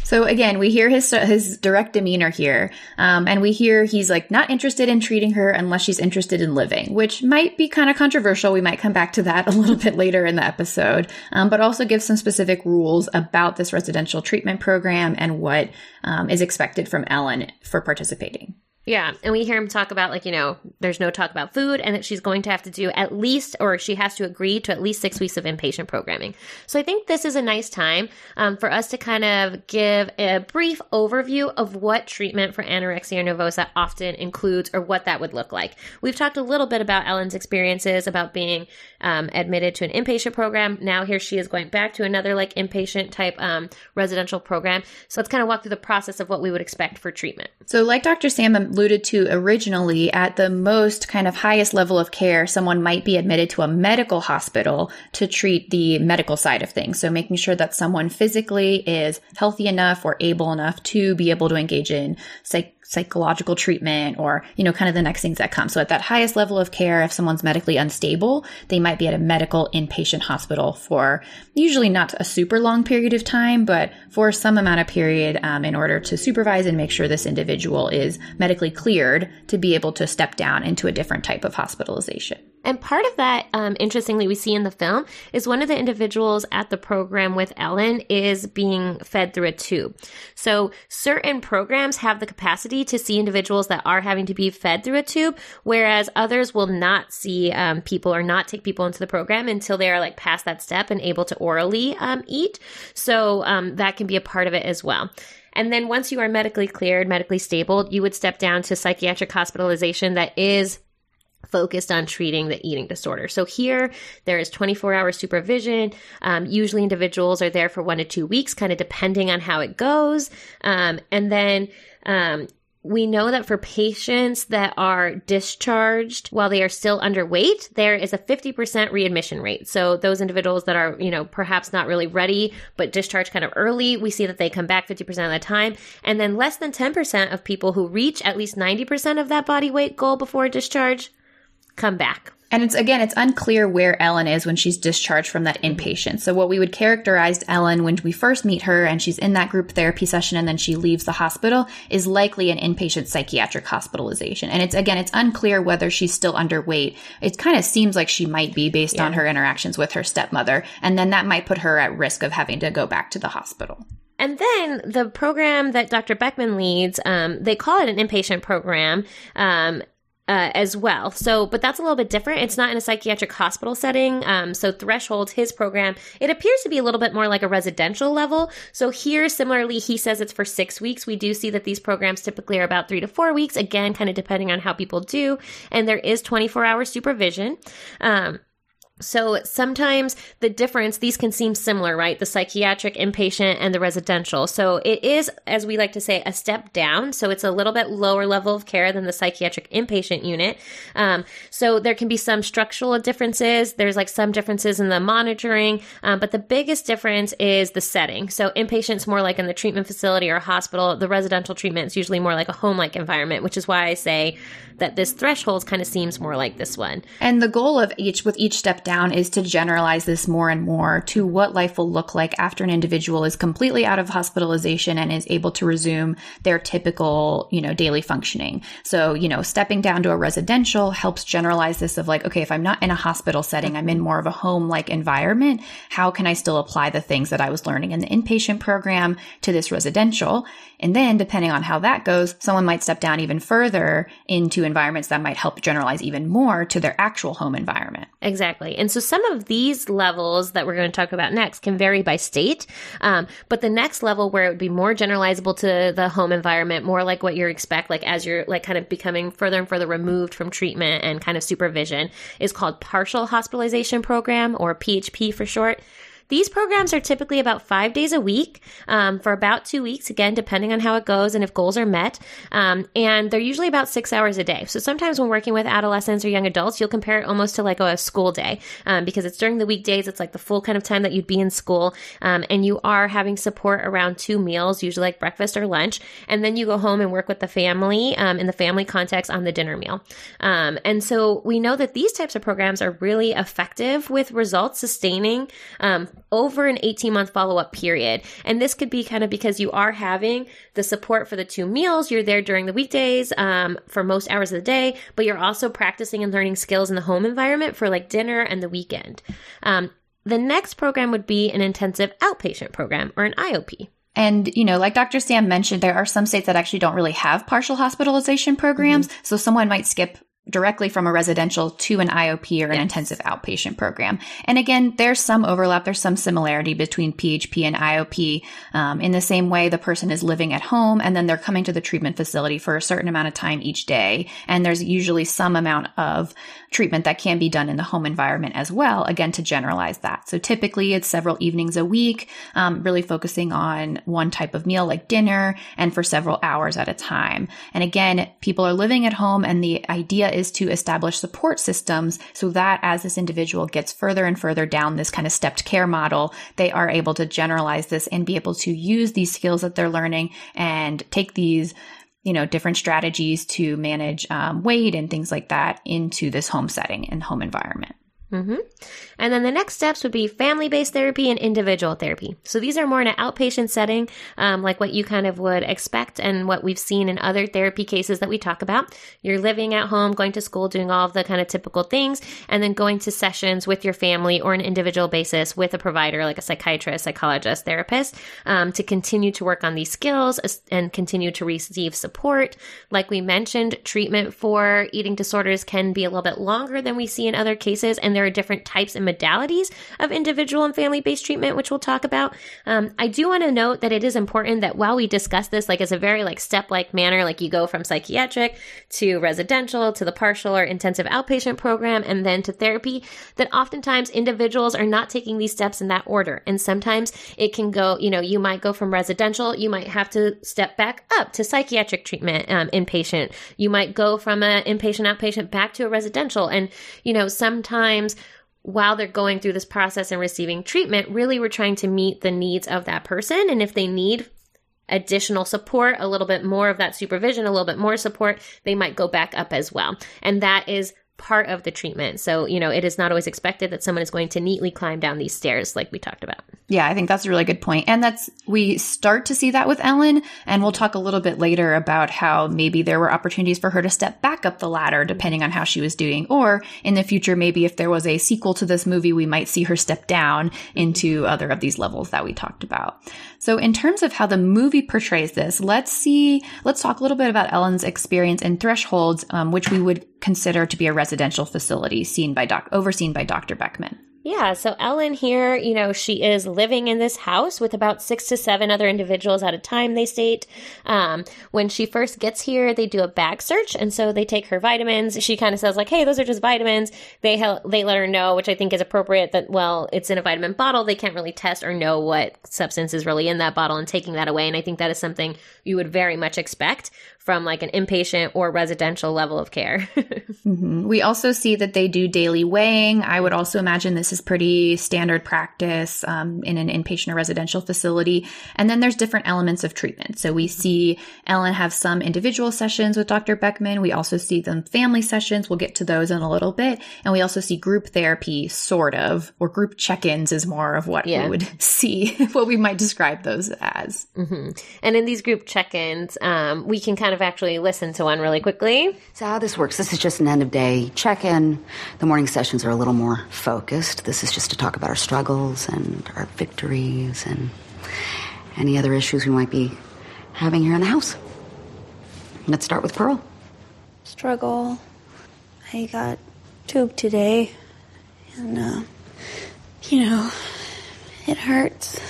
So again, we hear his his direct demeanor here, um, and we hear he's like not interested in treating her unless she's interested in living, which might be kind of controversial. We might come back to that a little bit later in the episode, um, but also give some specific rules about this residential treatment program and what um, is expected from Ellen for participating. Yeah. And we hear him talk about, like, you know, there's no talk about food and that she's going to have to do at least, or she has to agree to at least six weeks of inpatient programming. So I think this is a nice time um, for us to kind of give a brief overview of what treatment for anorexia nervosa often includes or what that would look like. We've talked a little bit about Ellen's experiences about being um, admitted to an inpatient program. Now here she is going back to another like inpatient type um, residential program. So let's kind of walk through the process of what we would expect for treatment. So, like Dr. Sam alluded to originally, at the most kind of highest level of care, someone might be admitted to a medical hospital to treat the medical side of things. So making sure that someone physically is healthy enough or able enough to be able to engage in psych psychological treatment or, you know, kind of the next things that come. So at that highest level of care, if someone's medically unstable, they might be at a medical inpatient hospital for usually not a super long period of time, but for some amount of period um, in order to supervise and make sure this individual is medically cleared to be able to step down into a different type of hospitalization. And part of that, um, interestingly, we see in the film is one of the individuals at the program with Ellen is being fed through a tube. So certain programs have the capacity to see individuals that are having to be fed through a tube, whereas others will not see um, people or not take people into the program until they are like past that step and able to orally um, eat. So um, that can be a part of it as well. And then once you are medically cleared, medically stable, you would step down to psychiatric hospitalization that is focused on treating the eating disorder. So here there is 24 hour supervision. Um, usually individuals are there for one to two weeks, kind of depending on how it goes. Um, and then um, we know that for patients that are discharged while they are still underweight, there is a 50% readmission rate. So those individuals that are, you know, perhaps not really ready, but discharged kind of early, we see that they come back 50% of the time. And then less than 10% of people who reach at least 90% of that body weight goal before discharge come back. And it's again, it's unclear where Ellen is when she's discharged from that inpatient. So what we would characterize Ellen when we first meet her and she's in that group therapy session and then she leaves the hospital is likely an inpatient psychiatric hospitalization. And it's again, it's unclear whether she's still underweight. It kind of seems like she might be based yeah. on her interactions with her stepmother. And then that might put her at risk of having to go back to the hospital. And then the program that Dr. Beckham leads, um, they call it an inpatient program. Um, uh, as well. So, but that's a little bit different. It's not in a psychiatric hospital setting. Um, so, Threshold, his program, it appears to be a little bit more like a residential level. So, here, similarly, he says it's for six weeks. We do see that these programs typically are about three to four weeks, again, kind of depending on how people do. And there is 24 hour supervision. Um, so sometimes the difference, these can seem similar, right? The psychiatric inpatient and the residential. So it is, as we like to say, a step down. So it's a little bit lower level of care than the psychiatric inpatient unit. Um, so there can be some structural differences. There's like some differences in the monitoring, um, but the biggest difference is the setting. So inpatient's more like in the treatment facility or hospital. The residential treatment is usually more like a home-like environment, which is why I say that this threshold kind of seems more like this one. And the goal of each, with each step down is to generalize this more and more to what life will look like after an individual is completely out of hospitalization and is able to resume their typical, you know, daily functioning. So, you know, stepping down to a residential helps generalize this of like, okay, if I'm not in a hospital setting, I'm in more of a home like environment. How can I still apply the things that I was learning in the inpatient program to this residential? And then depending on how that goes, someone might step down even further into environments that might help generalize even more to their actual home environment. Exactly. And so some of these levels that we're going to talk about next can vary by state. Um, but the next level where it would be more generalizable to the home environment, more like what you expect, like as you're like kind of becoming further and further removed from treatment and kind of supervision is called partial hospitalization program or PHP for short. These programs are typically about five days a week um, for about two weeks, again, depending on how it goes and if goals are met. Um, and they're usually about six hours a day. So sometimes when working with adolescents or young adults, you'll compare it almost to like a school day um, because it's during the weekdays. It's like the full kind of time that you'd be in school. Um, and you are having support around two meals, usually like breakfast or lunch. And then you go home and work with the family um, in the family context on the dinner meal. Um, and so we know that these types of programs are really effective with results sustaining um, over an 18 month follow up period. And this could be kind of because you are having the support for the two meals. You're there during the weekdays um, for most hours of the day, but you're also practicing and learning skills in the home environment for like dinner and the weekend. Um, the next program would be an intensive outpatient program or an IOP. And, you know, like Dr. Sam mentioned, there are some states that actually don't really have partial hospitalization programs. Mm-hmm. So someone might skip directly from a residential to an IOP or an intensive outpatient program. And again, there's some overlap. There's some similarity between PHP and IOP. Um, in the same way, the person is living at home and then they're coming to the treatment facility for a certain amount of time each day. And there's usually some amount of treatment that can be done in the home environment as well. Again, to generalize that. So typically it's several evenings a week, um, really focusing on one type of meal like dinner and for several hours at a time. And again, people are living at home and the idea is to establish support systems so that as this individual gets further and further down this kind of stepped care model, they are able to generalize this and be able to use these skills that they're learning and take these you know, different strategies to manage um, weight and things like that into this home setting and home environment. Mm-hmm. And then the next steps would be family based therapy and individual therapy. So these are more in an outpatient setting, um, like what you kind of would expect and what we've seen in other therapy cases that we talk about. You're living at home, going to school, doing all of the kind of typical things, and then going to sessions with your family or an individual basis with a provider like a psychiatrist, psychologist, therapist um, to continue to work on these skills and continue to receive support. Like we mentioned, treatment for eating disorders can be a little bit longer than we see in other cases. And there are different types and modalities of individual and family based treatment, which we'll talk about. Um, I do want to note that it is important that while we discuss this, like as a very like step like manner, like you go from psychiatric to residential to the partial or intensive outpatient program and then to therapy, that oftentimes individuals are not taking these steps in that order. And sometimes it can go, you know, you might go from residential, you might have to step back up to psychiatric treatment, um, inpatient. You might go from an inpatient outpatient back to a residential. And, you know, sometimes while they're going through this process and receiving treatment, really we're trying to meet the needs of that person. And if they need additional support, a little bit more of that supervision, a little bit more support, they might go back up as well. And that is part of the treatment. So, you know, it is not always expected that someone is going to neatly climb down these stairs like we talked about. Yeah, I think that's a really good point. And that's, we start to see that with Ellen. And we'll talk a little bit later about how maybe there were opportunities for her to step back up the ladder depending on how she was doing. Or in the future, maybe if there was a sequel to this movie, we might see her step down into other of these levels that we talked about. So in terms of how the movie portrays this, let's see, let's talk a little bit about Ellen's experience in Thresholds, um, which we would consider to be a residential facility seen by doc- overseen by Dr. Beckham. Yeah, so Ellen here, you know, she is living in this house with about six to seven other individuals at a time, they state. Um, when she first gets here, they do a bag search, and so they take her vitamins. She kind of says, like, hey, those are just vitamins. They, they let her know, which I think is appropriate, that, well, it's in a vitamin bottle. They can't really test or know what substance is really in that bottle and taking that away. And I think that is something you would very much expect from like an inpatient or residential level of care. mm-hmm. We also see that they do daily weighing. I would also imagine this is pretty standard practice um, in an inpatient or residential facility. And then there's different elements of treatment. So we see Ellen have some individual sessions with Dr. Beckham. We also see them family sessions. We'll get to those in a little bit. And we also see group therapy, sort of, or group check-ins is more of what yeah. we would see, what we might describe those as. Mm-hmm. And in these group check-ins, um, we can kind of of actually listen to one really quickly. So, how this works this is just an end of day check in. The morning sessions are a little more focused. This is just to talk about our struggles and our victories and any other issues we might be having here in the house. Let's start with Pearl. Struggle. I got tubed today, and, uh, you know, it hurts.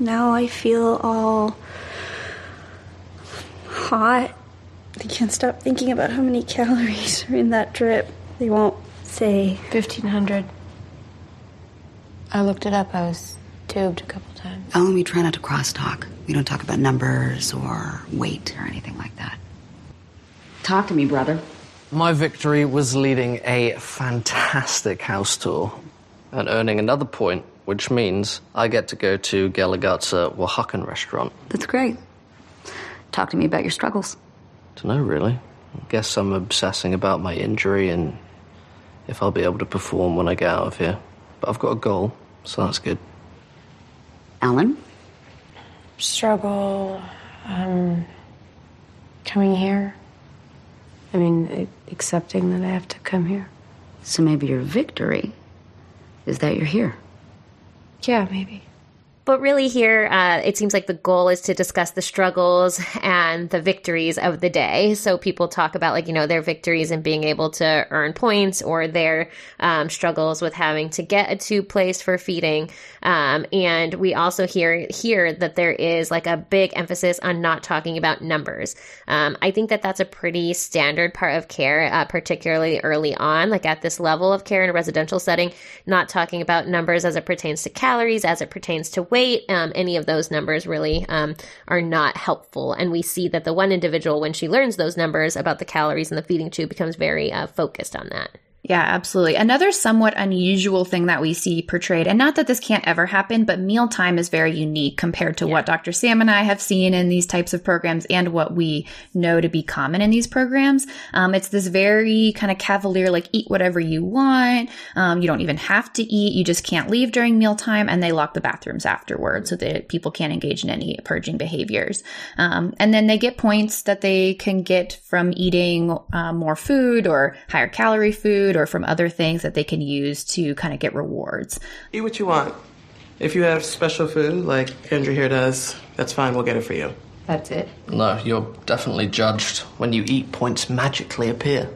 Now I feel all hot. I can't stop thinking about how many calories are in that drip. They won't say. 1,500. I looked it up. I was tubed a couple times. Oh, we try not to crosstalk. We don't talk about numbers or weight or anything like that. Talk to me, brother. My victory was leading a fantastic house tour and earning another point, which means I get to go to Guelaguetza Oaxacan restaurant. That's great. Talk to me about your struggles. Don't know, really. I guess I'm obsessing about my injury and if I'll be able to perform when I get out of here. But I've got a goal, so that's good. Alan? Struggle. Um, coming here. I mean, accepting that I have to come here. So maybe your victory is that you're here. Yeah, maybe. But really, here, uh, it seems like the goal is to discuss the struggles and the victories of the day. So people talk about, like, you know, their victories and being able to earn points or their um, struggles with having to get a tube placed for feeding. Um, and we also hear here that there is like a big emphasis on not talking about numbers. Um, I think that that's a pretty standard part of care, uh, particularly early on, like at this level of care in a residential setting, not talking about numbers as it pertains to calories, as it pertains to weight, um, any of those numbers really um, are not helpful. And we see that the one individual, when she learns those numbers about the calories in the feeding tube, becomes very uh, focused on that. Yeah, absolutely. Another somewhat unusual thing that we see portrayed, and not that this can't ever happen, but mealtime is very unique compared to yeah. what Dr. Sam and I have seen in these types of programs and what we know to be common in these programs. Um, it's this very kind of cavalier, like eat whatever you want. Um, you don't even have to eat. You just can't leave during mealtime, and they lock the bathrooms afterwards so that people can't engage in any purging behaviors. Um, and then they get points that they can get from eating uh, more food or higher calorie food food or from other things that they can use to kind of get rewards. Eat what you want. If you have special food like Andrew here does, that's fine, we'll get it for you. That's it? No, you're definitely judged. When you eat, points magically appear.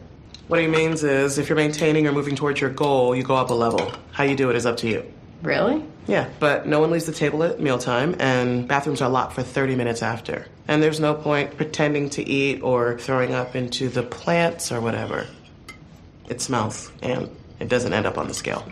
What he means is if you're maintaining or moving towards your goal, you go up a level. How you do it is up to you. Really? Yeah, but no one leaves the table at mealtime, and bathrooms are locked for 30 minutes after. And there's no point pretending to eat or throwing up into the plants or whatever. It smells, and it doesn't end up on the scale.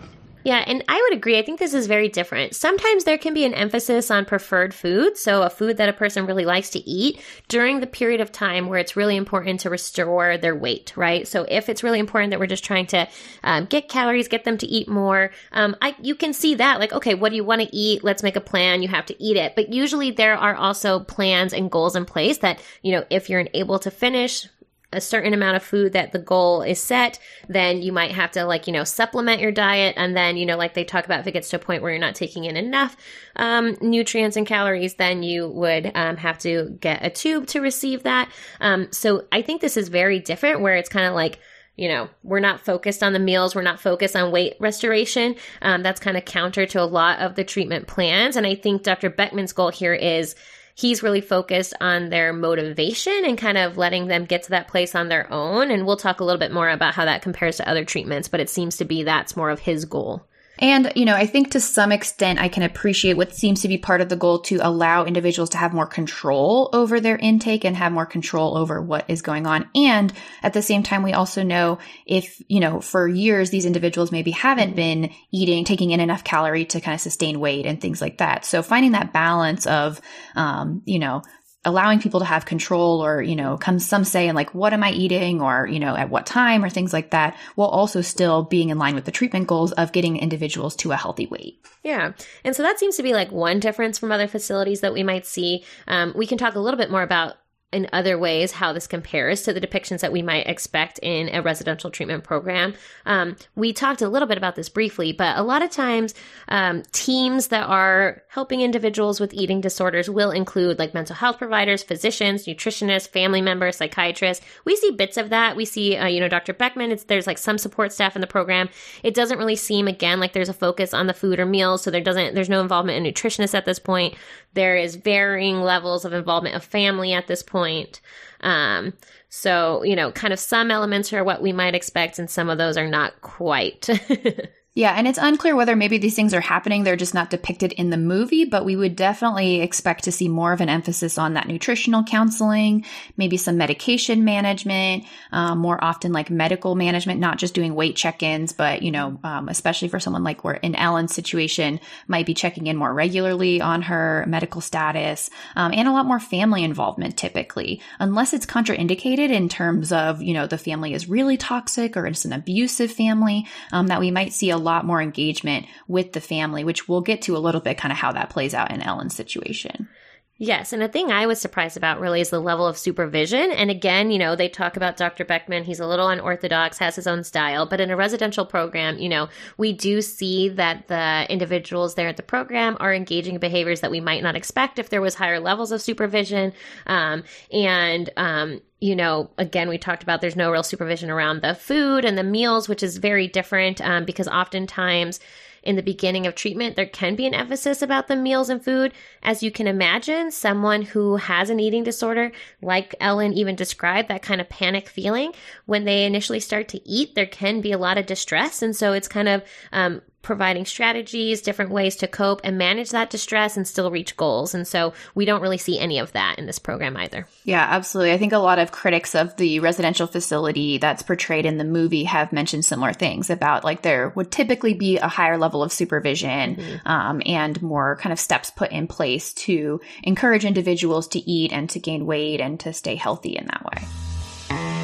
Yeah, and I would agree. I think this is very different. Sometimes there can be an emphasis on preferred food, so a food that a person really likes to eat during the period of time where it's really important to restore their weight, right? So if it's really important that we're just trying to um, get calories, get them to eat more, um, I you can see that like, okay, what do you want to eat? Let's make a plan. You have to eat it. But usually there are also plans and goals in place that you know if you're able to finish a certain amount of food that the goal is set, then you might have to like, you know, supplement your diet. And then, you know, like they talk about if it gets to a point where you're not taking in enough um, nutrients and calories, then you would um, have to get a tube to receive that. Um, so I think this is very different where it's kind of like, you know, we're not focused on the meals. We're not focused on weight restoration. Um, that's kind of counter to a lot of the treatment plans. And I think Dr. Beckham's goal here is he's really focused on their motivation and kind of letting them get to that place on their own. And we'll talk a little bit more about how that compares to other treatments, but it seems to be that's more of his goal. And, you know, I think to some extent I can appreciate what seems to be part of the goal to allow individuals to have more control over their intake and have more control over what is going on. And at the same time, we also know if, you know, for years, these individuals maybe haven't been eating, taking in enough calorie to kind of sustain weight and things like that. So finding that balance of, um, you know, allowing people to have control or, you know, come some say in like, what am I eating or, you know, at what time or things like that, while also still being in line with the treatment goals of getting individuals to a healthy weight. Yeah. And so that seems to be like one difference from other facilities that we might see. Um, we can talk a little bit more about in other ways how this compares to the depictions that we might expect in a residential treatment program. Um, we talked a little bit about this briefly, but a lot of times um, teams that are helping individuals with eating disorders will include like mental health providers, physicians, nutritionists, family members, psychiatrists. We see bits of that. We see, uh, you know, Dr. Beckham. There's like some support staff in the program. It doesn't really seem again like there's a focus on the food or meals, so there doesn't there's no involvement in nutritionists at this point. There is varying levels of involvement of family at this point. Um, so, you know, kind of some elements are what we might expect, and some of those are not quite. Yeah, and it's unclear whether maybe these things are happening. They're just not depicted in the movie, but we would definitely expect to see more of an emphasis on that nutritional counseling, maybe some medication management, um, more often like medical management, not just doing weight check-ins, but, you know, um, especially for someone like we're in Ellen's situation, might be checking in more regularly on her medical status, um, and a lot more family involvement typically, unless it's contraindicated in terms of, you know, the family is really toxic or it's an abusive family, um, that we might see a lot more engagement with the family, which we'll get to a little bit kind of how that plays out in Ellen's situation. Yes, and the thing I was surprised about really is the level of supervision. And again, you know, they talk about Dr. Beckham. He's a little unorthodox, has his own style, but in a residential program, you know, we do see that the individuals there at the program are engaging in behaviors that we might not expect if there was higher levels of supervision. Um, and, um, you know, again, we talked about there's no real supervision around the food and the meals, which is very different um, because oftentimes in the beginning of treatment, there can be an emphasis about the meals and food. As you can imagine, someone who has an eating disorder, like Ellen even described, that kind of panic feeling, when they initially start to eat, there can be a lot of distress. And so it's kind of um, providing strategies, different ways to cope and manage that distress and still reach goals. And so we don't really see any of that in this program either. Yeah, absolutely. I think a lot of critics of the residential facility that's portrayed in the movie have mentioned similar things about like there would typically be a higher level of supervision mm-hmm. um, and more kind of steps put in place to encourage individuals to eat and to gain weight and to stay healthy in that way.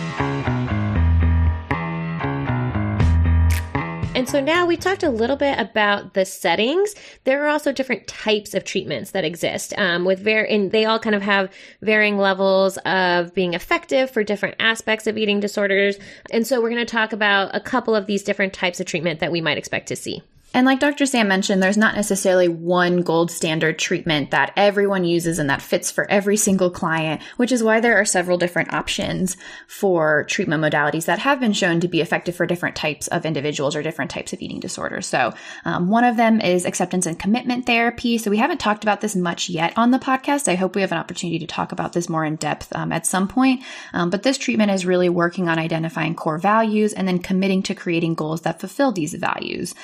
And so now we talked a little bit about the settings. There are also different types of treatments that exist um, with var- and they all kind of have varying levels of being effective for different aspects of eating disorders. And so we're going to talk about a couple of these different types of treatment that we might expect to see. And like Dr. Sam mentioned, there's not necessarily one gold standard treatment that everyone uses and that fits for every single client, which is why there are several different options for treatment modalities that have been shown to be effective for different types of individuals or different types of eating disorders. So, um, one of them is acceptance and commitment therapy. So, we haven't talked about this much yet on the podcast. I hope we have an opportunity to talk about this more in depth um, at some point. Um, but this treatment is really working on identifying core values and then committing to creating goals that fulfill these values.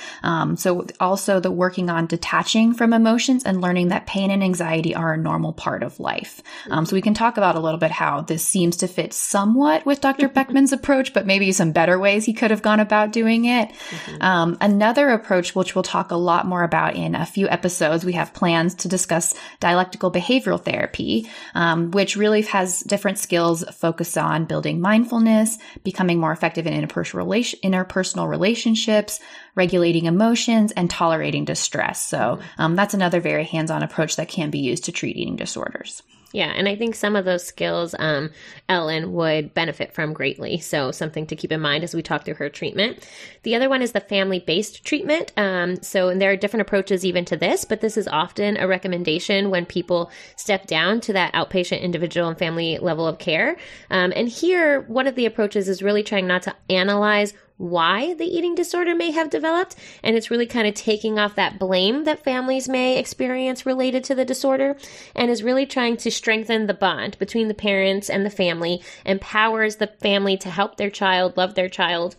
Um, so also the working on detaching from emotions and learning that pain and anxiety are a normal part of life. Um, so we can talk about a little bit how this seems to fit somewhat with Dr. Beckham's approach, but maybe some better ways he could have gone about doing it. Mm-hmm. Um, another approach, which we'll talk a lot more about in a few episodes, we have plans to discuss dialectical behavioral therapy, um, which really has different skills focused on building mindfulness, becoming more effective in interpersonal, interpersonal relationships, regulating emotions, and tolerating distress. So um, that's another very hands-on approach that can be used to treat eating disorders. Yeah, and I think some of those skills um, Ellen would benefit from greatly. So, something to keep in mind as we talk through her treatment. The other one is the family based treatment. Um, so, and there are different approaches even to this, but this is often a recommendation when people step down to that outpatient, individual, and family level of care. Um, and here, one of the approaches is really trying not to analyze why the eating disorder may have developed. And it's really kind of taking off that blame that families may experience related to the disorder and is really trying to strengthen the bond between the parents and the family, empowers the family to help their child, love their child.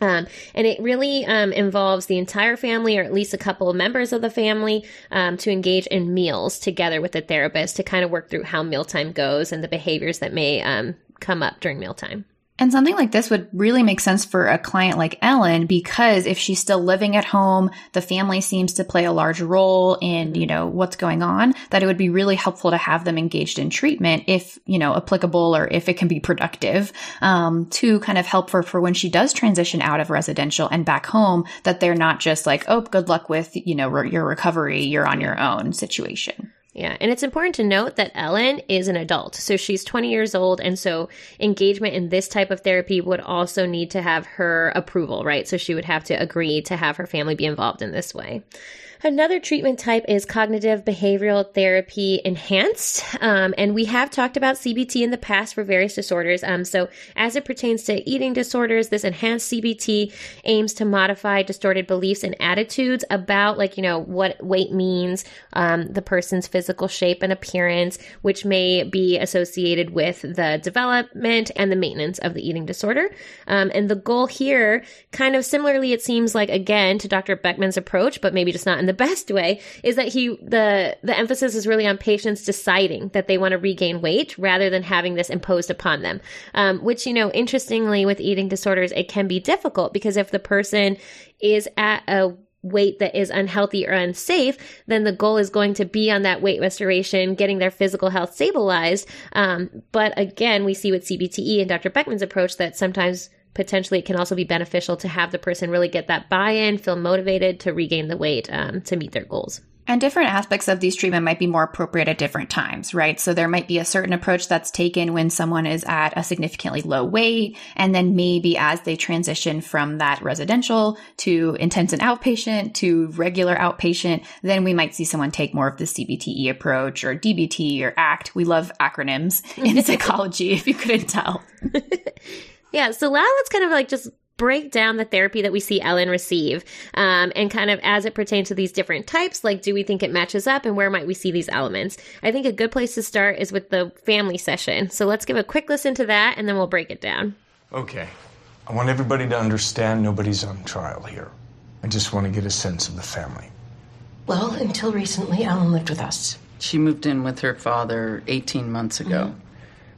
Um, and it really um, involves the entire family, or at least a couple of members of the family, um, to engage in meals together with the therapist to kind of work through how mealtime goes and the behaviors that may um, come up during mealtime. And something like this would really make sense for a client like Ellen because if she's still living at home, the family seems to play a large role in, you know, what's going on, that it would be really helpful to have them engaged in treatment if, you know, applicable or if it can be productive, um, to kind of help her for when she does transition out of residential and back home, that they're not just like, oh, good luck with, you know, re- your recovery, you're on your own situation. Yeah, and it's important to note that Ellen is an adult. So she's 20 years old. And so engagement in this type of therapy would also need to have her approval, right? So she would have to agree to have her family be involved in this way. Another treatment type is cognitive behavioral therapy enhanced. Um, and we have talked about CBT in the past for various disorders. Um, so, as it pertains to eating disorders, this enhanced CBT aims to modify distorted beliefs and attitudes about, like, you know, what weight means, um, the person's physical shape and appearance, which may be associated with the development and the maintenance of the eating disorder. Um, and the goal here, kind of similarly, it seems like, again, to Dr. Beckham's approach, but maybe just not in the the best way is that he the the emphasis is really on patients deciding that they want to regain weight rather than having this imposed upon them. Um, which you know, interestingly, with eating disorders, it can be difficult because if the person is at a weight that is unhealthy or unsafe, then the goal is going to be on that weight restoration, getting their physical health stabilized. Um, but again, we see with CBTE and Dr. Beckham's approach that sometimes potentially it can also be beneficial to have the person really get that buy-in, feel motivated to regain the weight um, to meet their goals. And different aspects of these treatment might be more appropriate at different times, right? So there might be a certain approach that's taken when someone is at a significantly low weight. And then maybe as they transition from that residential to intense and outpatient to regular outpatient, then we might see someone take more of the CBTE approach or DBT or ACT. We love acronyms in psychology, if you couldn't tell. Yeah. So now let's kind of like just break down the therapy that we see Ellen receive um, and kind of as it pertains to these different types, like do we think it matches up and where might we see these elements? I think a good place to start is with the family session. So let's give a quick listen to that and then we'll break it down. Okay. I want everybody to understand nobody's on trial here. I just want to get a sense of the family. Well, until recently, Ellen lived with us. She moved in with her father 18 months ago. Mm-hmm.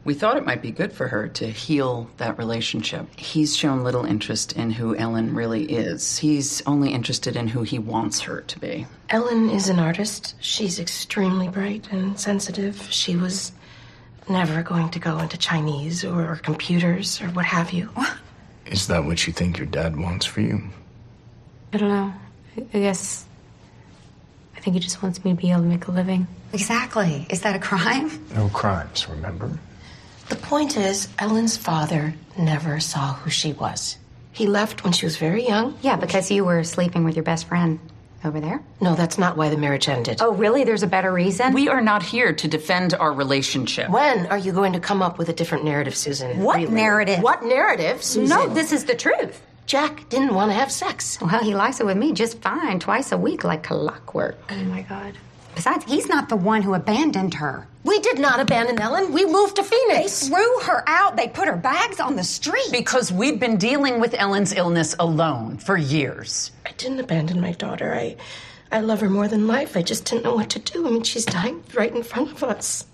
We thought it might be good for her to heal that relationship. He's shown little interest in who Ellen really is. He's only interested in who he wants her to be. Ellen is an artist. She's extremely bright and sensitive. She was never going to go into Chinese or, computers or what have you. Is that what you think your dad wants for you? I don't know. I guess. I think he just wants me to be able to make a living. Exactly. Is that a crime? No crimes, remember? The point is, Ellen's father never saw who she was. He left when she was very young. Yeah, because you were sleeping with your best friend over there. No, that's not why the marriage ended. Oh, really? There's a better reason? We are not here to defend our relationship. When are you going to come up with a different narrative, Susan? What Really? narrative? What narrative, Susan? No, this is the truth. Jack didn't want to have sex. Well, he likes it with me just fine, twice a week, like clockwork. Oh my god. Besides, he's not the one who abandoned her. We did not abandon Ellen. We moved to Phoenix. They threw her out. They put her bags on the street. Because we'd been dealing with Ellen's illness alone for years. I didn't abandon my daughter. I, I love her more than life. I just didn't know what to do. I mean, she's dying right in front of us.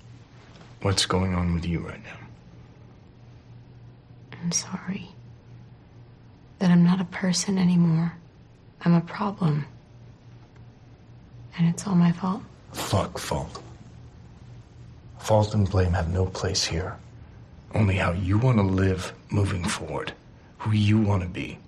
What's going on with you right now? I'm sorry. That I'm not a person anymore. I'm a problem. And it's all my fault. Fuck fault. Fault and blame have no place here. Only how you want to live moving forward. Who you want to be.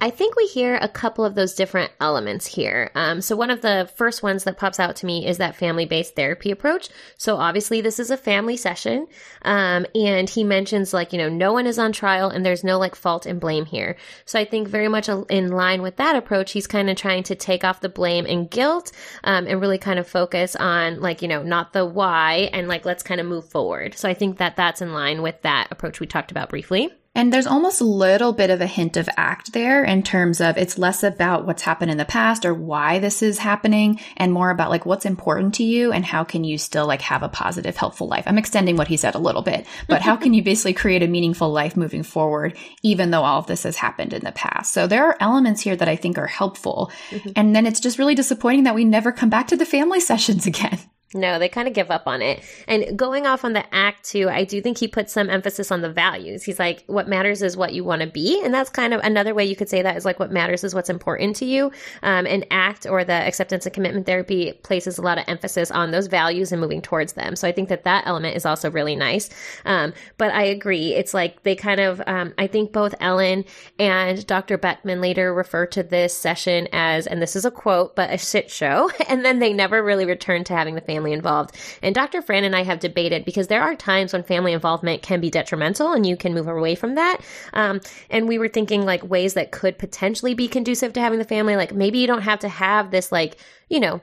I think we hear a couple of those different elements here. Um, so one of the first ones that pops out to me is that family-based therapy approach. So obviously this is a family session, um, and he mentions like you know no one is on trial and there's no like fault and blame here. So I think very much in line with that approach, he's kind of trying to take off the blame and guilt, um, and really kind of focus on like you know not the why and like let's kind of move forward. So I think that that's in line with that approach we talked about briefly. And there's almost a little bit of a hint of act there in terms of it's less about what's happened in the past or why this is happening and more about like what's important to you and how can you still like have a positive, helpful life. I'm extending what he said a little bit, but how can you basically create a meaningful life moving forward, even though all of this has happened in the past? So there are elements here that I think are helpful. Mm-hmm. And then it's just really disappointing that we never come back to the family sessions again. No, they kind of give up on it. And going off on the act too, I do think he puts some emphasis on the values. He's like, what matters is what you want to be. And that's kind of another way you could say that is like, what matters is what's important to you. Um, and ACT or the acceptance and commitment therapy places a lot of emphasis on those values and moving towards them. So I think that that element is also really nice. Um, but I agree. It's like they kind of, um, I think both Ellen and Dr. Beckham later refer to this session as, and this is a quote, but a shit show. And then they never really return to having the family family involved. And Dr. Fran and I have debated because there are times when family involvement can be detrimental and you can move away from that. Um, and we were thinking like ways that could potentially be conducive to having the family. Like maybe you don't have to have this like, you know,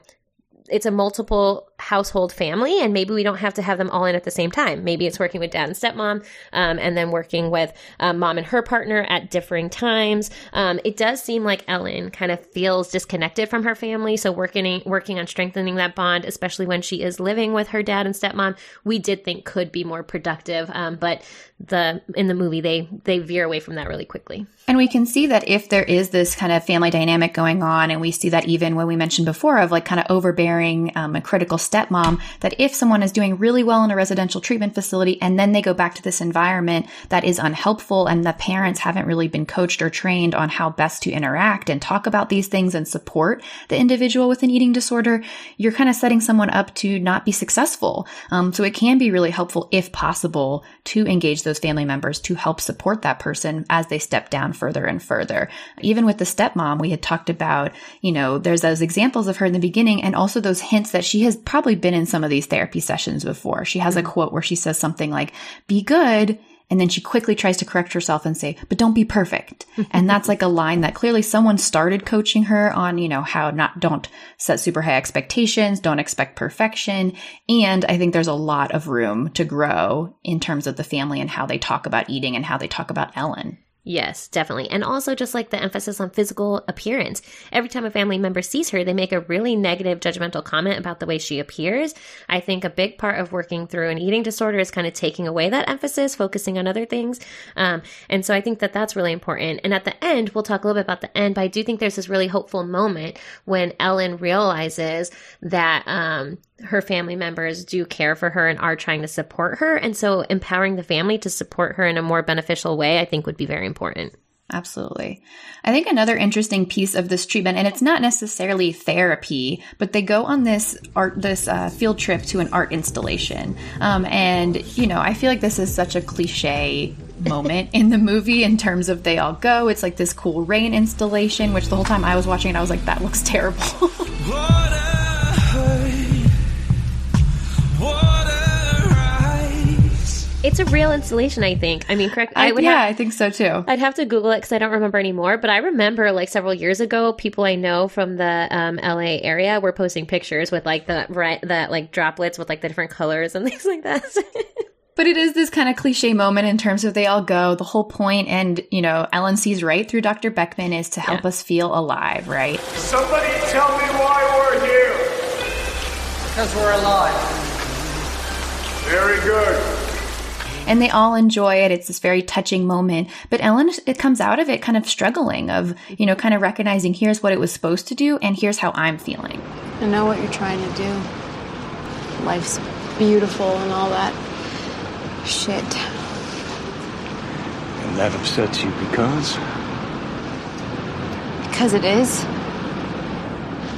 it's a multiple household family and maybe we don't have to have them all in at the same time. Maybe it's working with dad and stepmom um, and then working with um, mom and her partner at differing times. Um, it does seem like ellen kind of feels disconnected from her family. So working working on strengthening that bond especially when she is living with her dad and stepmom we did think could be more productive um, but the in the movie they they veer away from that really quickly. And we can see that if there is this kind of family dynamic going on, and we see that even when we mentioned before of like kind of overbearing, um, a critical stepmom, that if someone is doing really well in a residential treatment facility and then they go back to this environment that is unhelpful and the parents haven't really been coached or trained on how best to interact and talk about these things and support the individual with an eating disorder, you're kind of setting someone up to not be successful. Um, so it can be really helpful if possible to engage those family members to help support that person as they step down further and further. Even with the stepmom, we had talked about, you know, there's those examples of her in the beginning and also those hints that she has probably been in some of these therapy sessions before. She has a quote where she says something like, be good. And then she quickly tries to correct herself and say, but don't be perfect. and that's like a line that clearly someone started coaching her on, you know, how not, don't set super high expectations, don't expect perfection. And I think there's a lot of room to grow in terms of the family and how they talk about eating and how they talk about Ellen. Yes, definitely. And also just like the emphasis on physical appearance. Every time a family member sees her, they make a really negative judgmental comment about the way she appears. I think a big part of working through an eating disorder is kind of taking away that emphasis, focusing on other things. Um, and so I think that that's really important. And at the end, we'll talk a little bit about the end, but I do think there's this really hopeful moment when Ellen realizes that, um, her family members do care for her and are trying to support her. And so empowering the family to support her in a more beneficial way, I think would be very important. Absolutely. I think another interesting piece of this treatment, and it's not necessarily therapy, but they go on this art, this uh, field trip to an art installation. Um, and, you know, I feel like this is such a cliche moment in the movie in terms of they all go. It's like this cool rain installation, which the whole time I was watching it, I was like, that looks terrible. It's a real installation, I think. I mean, correct? I, would yeah, have, I think so too. I'd have to Google it because I don't remember anymore. But I remember like several years ago, people I know from the um, LA area were posting pictures with like the right that like droplets with like the different colors and things like that. But it is this kind of cliche moment in terms of they all go. The whole point, and you know, Ellen sees right through Dr. Beckham is to help us feel alive, right? Somebody tell me why we're here. Because we're alive. Very good. And they all enjoy it. It's this very touching moment. But Ellen, it comes out of it kind of struggling of, you know, kind of recognizing here's what it was supposed to do and here's how I'm feeling. I know what you're trying to do. Life's beautiful and all that shit. And that upsets you because? Because it is.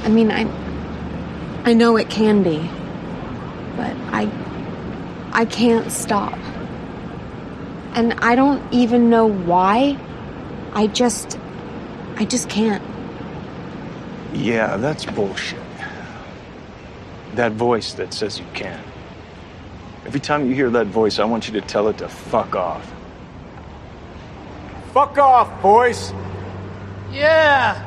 I mean, I I know it can be. But I I can't stop. And I don't even know why. I just I just can't. Yeah, that's bullshit. That voice that says you can. Every time you hear that voice, I want you to tell it to fuck off. Fuck off, boys. Yeah.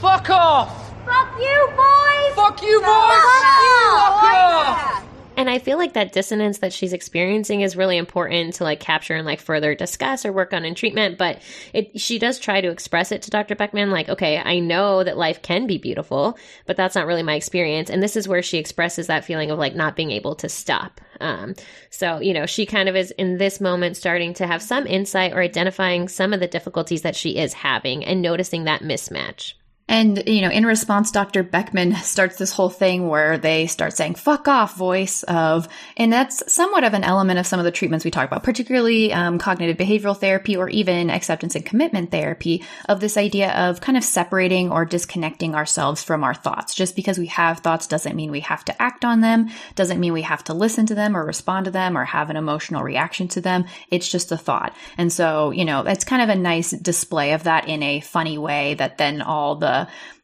Fuck off. Fuck you, boys! Fuck you, boys! Fuck off! Oh, And I feel like that dissonance that she's experiencing is really important to like capture and like further discuss or work on in treatment. But it, she does try to express it to Dr. Beckham, like, okay, I know that life can be beautiful, but that's not really my experience. And this is where she expresses that feeling of like not being able to stop. Um, so, you know, she kind of is in this moment starting to have some insight or identifying some of the difficulties that she is having and noticing that mismatch. And, you know, in response, Dr. Beckham starts this whole thing where they start saying, fuck off voice of, and that's somewhat of an element of some of the treatments we talk about, particularly um, cognitive behavioral therapy or even acceptance and commitment therapy of this idea of kind of separating or disconnecting ourselves from our thoughts. Just because we have thoughts doesn't mean we have to act on them, doesn't mean we have to listen to them or respond to them or have an emotional reaction to them. It's just a thought. And so, you know, it's kind of a nice display of that in a funny way that then all the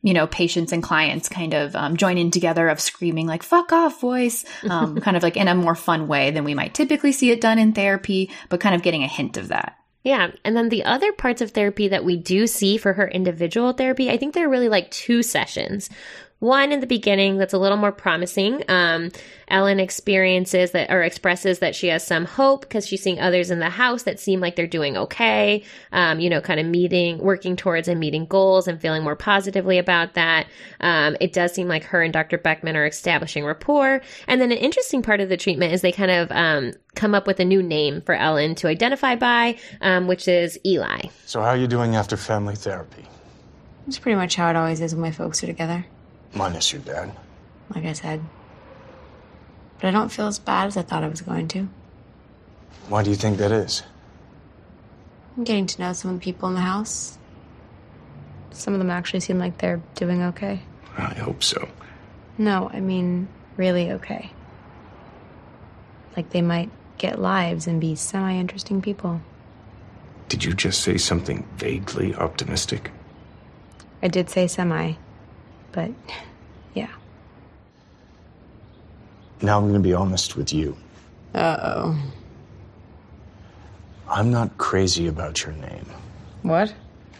you know, patients and clients kind of um, join in together of screaming like "fuck off" voice, um, kind of like in a more fun way than we might typically see it done in therapy, but kind of getting a hint of that. Yeah. And then the other parts of therapy that we do see for her individual therapy, I think they're really like two sessions. One in the beginning that's a little more promising. Um, Ellen experiences that or expresses that she has some hope because she's seeing others in the house that seem like they're doing okay. Um, you know, kind of meeting, working towards and meeting goals and feeling more positively about that. Um, it does seem like her and Dr. Beckham are establishing rapport. And then an interesting part of the treatment is they kind of um, come up with a new name for Ellen to identify by, um, which is Eli. So, how are you doing after family therapy? It's pretty much how it always is when my folks are together, Minus your dad. like I said. But I don't feel as bad as I thought I was going to. Why do you think that is? I'm getting to know some of the people in the house. Some of them actually seem like they're doing okay. I hope so. No, I mean, really okay. Like they might get lives and be semi interesting people. Did you just say something vaguely optimistic? I did say semi, but yeah. Now I'm going to be honest with you. Uh oh. I'm not crazy about your name. What?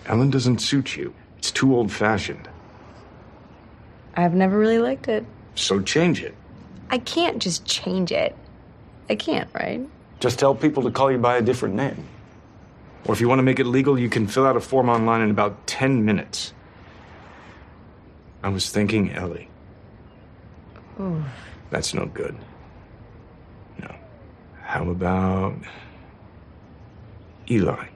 Ellen doesn't suit you. It's too old fashioned. I've never really liked it. So change it. I can't just change it. I can't, right? Just tell people to call you by a different name. Or if you want to make it legal, you can fill out a form online in about 10 minutes. I was thinking Ellie. Ooh. That's no good. No. How about Eli?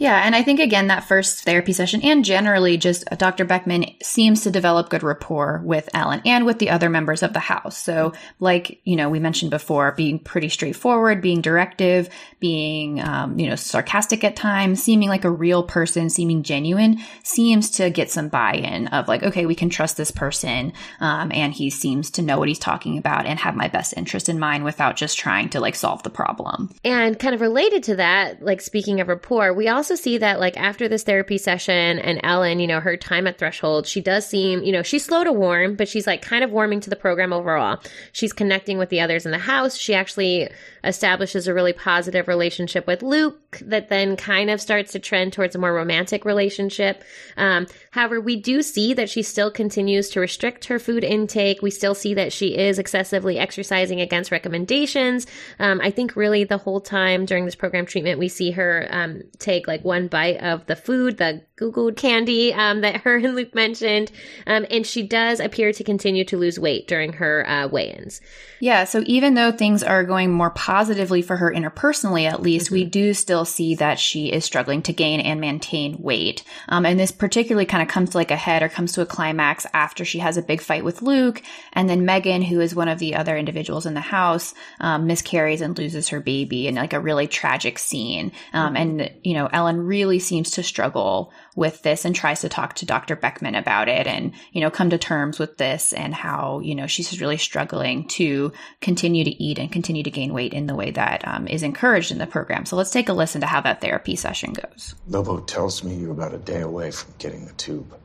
Yeah, and I think again that first therapy session and generally just Dr. Beckham seems to develop good rapport with Ellen and with the other members of the house. So, like you know, we mentioned before, being pretty straightforward, being directive, being um, you know sarcastic at times, seeming like a real person, seeming genuine, seems to get some buy-in of like, okay, we can trust this person, um, and he seems to know what he's talking about and have my best interest in mind without just trying to like solve the problem. And kind of related to that, like speaking of rapport, we also also see that like after this therapy session and Ellen, you know, her time at Threshold, she does seem, you know, she's slow to warm, but she's like kind of warming to the program overall. She's connecting with the others in the house. She actually establishes a really positive relationship with Luke that then kind of starts to trend towards a more romantic relationship. Um, however, we do see that she still continues to restrict her food intake. We still see that she is excessively exercising against recommendations. Um, I think really the whole time during this program treatment, we see her um, take like one bite of the food, the Googled candy um, that her and Luke mentioned, um, and she does appear to continue to lose weight during her uh, weigh-ins. Yeah, so even though things are going more positively for her interpersonally, at least, mm-hmm. we do still see that she is struggling to gain and maintain weight. Um, and this particularly kind of comes to like a head or comes to a climax after she has a big fight with Luke. And then Megan, who is one of the other individuals in the house, um, miscarries and loses her baby in like a really tragic scene. Um, mm-hmm. And, you know, Ellen really seems to struggle with this and tries to talk to Dr. Beckham about it and, you know, come to terms with this and how, you know, she's really struggling to continue to eat and continue to gain weight in the way that um, is encouraged in the program. So let's take a listen to how that therapy session goes. Lobo tells me you're about a day away from getting the tube.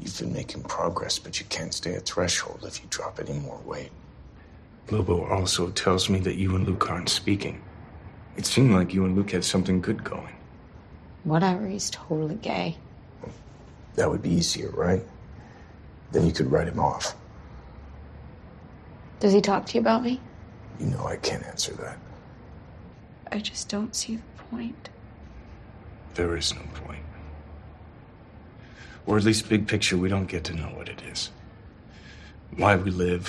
You've been making progress, but you can't stay at threshold if you drop any more weight. Lobo also tells me that you and Luke aren't speaking. It seemed like you and Luke had something good going. Whatever, he's totally gay. That would be easier, right? Then you could write him off. Does he talk to you about me? You know I can't answer that. I just don't see the point. There is no point. Or at least big picture, we don't get to know what it is. Why we live,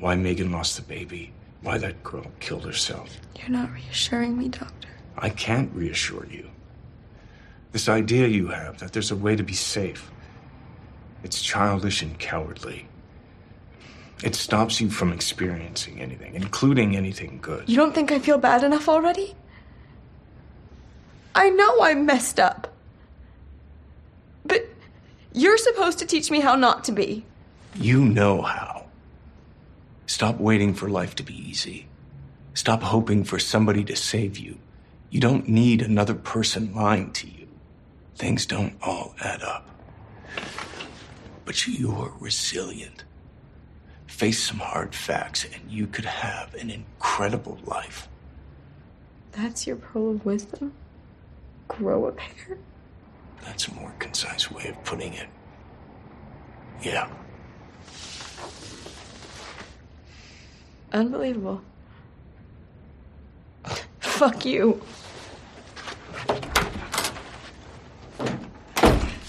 why Megan lost the baby, why that girl killed herself. You're not reassuring me, Doctor. I can't reassure you. This idea you have that there's a way to be safe. It's childish and cowardly. It stops you from experiencing anything, including anything good. You don't think I feel bad enough already? I know I'm messed up. But you're supposed to teach me how not to be. You know how. Stop waiting for life to be easy. Stop hoping for somebody to save you. You don't need another person lying to you. Things don't all add up. But you're resilient. Face some hard facts, and you could have an incredible life. That's your pearl of wisdom? Grow a pair? That's a more concise way of putting it. Yeah. Unbelievable. Fuck you.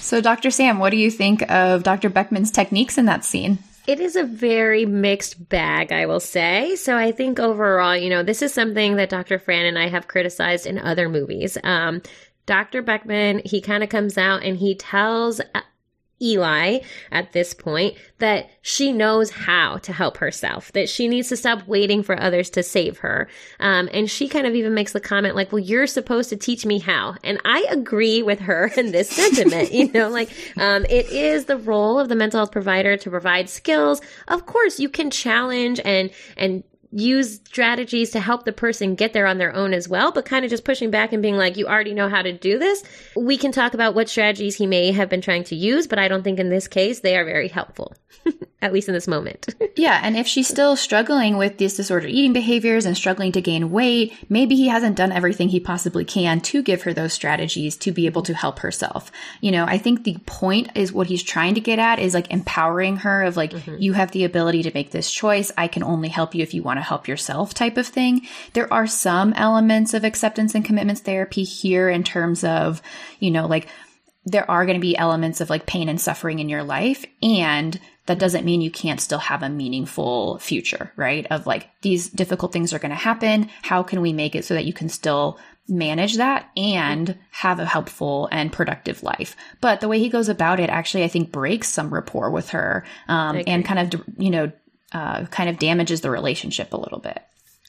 So, Dr. Sam, what do you think of Dr. Beckham's techniques in that scene? It is a very mixed bag, I will say. So I think overall, you know, this is something that Dr. Fran and I have criticized in other movies. Um, Dr. Beckman, he kind of comes out and he tells Eli at this point that she knows how to help herself, that she needs to stop waiting for others to save her. Um, and she kind of even makes the comment like, well, you're supposed to teach me how. And I agree with her in this sentiment, you know, like, um, it is the role of the mental health provider to provide skills. Of course, you can challenge and, and use strategies to help the person get there on their own as well, but kind of just pushing back and being like, you already know how to do this. We can talk about what strategies he may have been trying to use, but I don't think in this case they are very helpful. at least in this moment. yeah, and if she's still struggling with these disordered eating behaviors and struggling to gain weight, maybe he hasn't done everything he possibly can to give her those strategies to be able to help herself. You know, I think the point is what he's trying to get at is like empowering her of like, mm-hmm. you have the ability to make this choice. I can only help you if you want to help yourself type of thing. There are some elements of acceptance and commitments therapy here in terms of, you know, like, there are going to be elements of like pain and suffering in your life and that doesn't mean you can't still have a meaningful future, right? Of like, these difficult things are going to happen. How can we make it so that you can still manage that and have a helpful and productive life? But the way he goes about it actually, I think, breaks some rapport with her um, and kind of, you know, uh, kind of damages the relationship a little bit.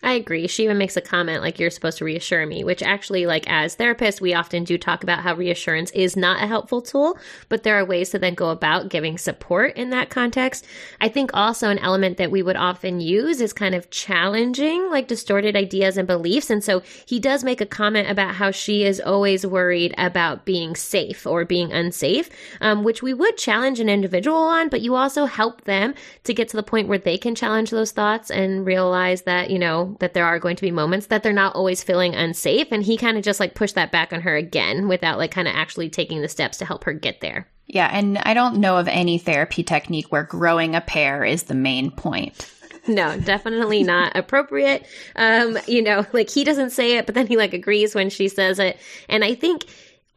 I agree. She even makes a comment like you're supposed to reassure me, which actually like as therapists, we often do talk about how reassurance is not a helpful tool, but there are ways to then go about giving support in that context. I think also an element that we would often use is kind of challenging like distorted ideas and beliefs. And so he does make a comment about how she is always worried about being safe or being unsafe, um, which we would challenge an individual on, but you also help them to get to the point where they can challenge those thoughts and realize that, you know, that there are going to be moments that they're not always feeling unsafe. And he kind of just like pushed that back on her again without like kind of actually taking the steps to help her get there. Yeah, and I don't know of any therapy technique where growing a pair is the main point. No, definitely not appropriate. Um, you know, like he doesn't say it, but then he like agrees when she says it. And I think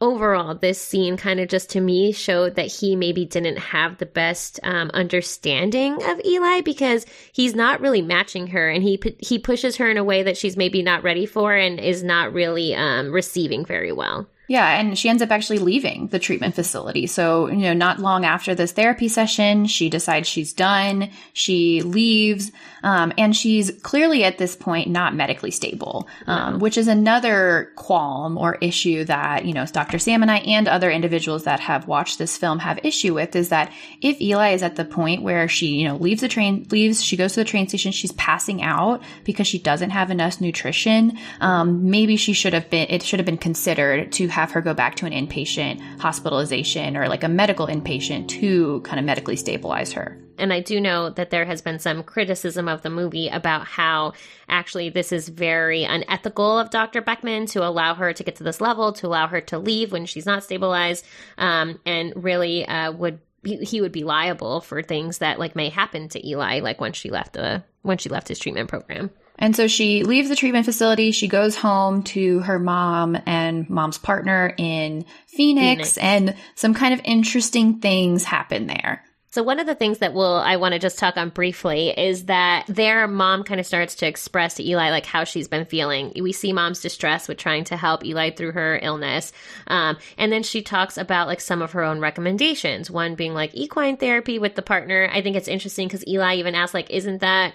overall, this scene kind of just to me showed that he maybe didn't have the best um, understanding of Eli because he's not really matching her, and he he pushes her in a way that she's maybe not ready for and is not really um, receiving very well. Yeah, and she ends up actually leaving the treatment facility. So, you know, not long after this therapy session, she decides she's done. She leaves, um, and she's clearly at this point not medically stable, um, which is another qualm or issue that, you know, Dr. Sam and I and other individuals that have watched this film have issue with is that if Eli is at the point where she, you know, leaves the train, leaves, she goes to the train station, she's passing out because she doesn't have enough nutrition, um, maybe she should have been, it should have been considered to have her go back to an inpatient hospitalization or like a medical inpatient to kind of medically stabilize her. And I do know that there has been some criticism of the movie about how actually this is very unethical of Dr. Beckham to allow her to get to this level, to allow her to leave when she's not stabilized, um, and really uh, would he would be liable for things that like may happen to Eli, like when she left the when she left his treatment program. And so she leaves the treatment facility. She goes home to her mom and mom's partner in Phoenix, Phoenix. and some kind of interesting things happen there. So one of the things that will I want to just talk on briefly is that their mom kind of starts to express to Eli like how she's been feeling. We see mom's distress with trying to help Eli through her illness, um, and then she talks about like some of her own recommendations. One being like equine therapy with the partner. I think it's interesting because Eli even asked like, "Isn't that?"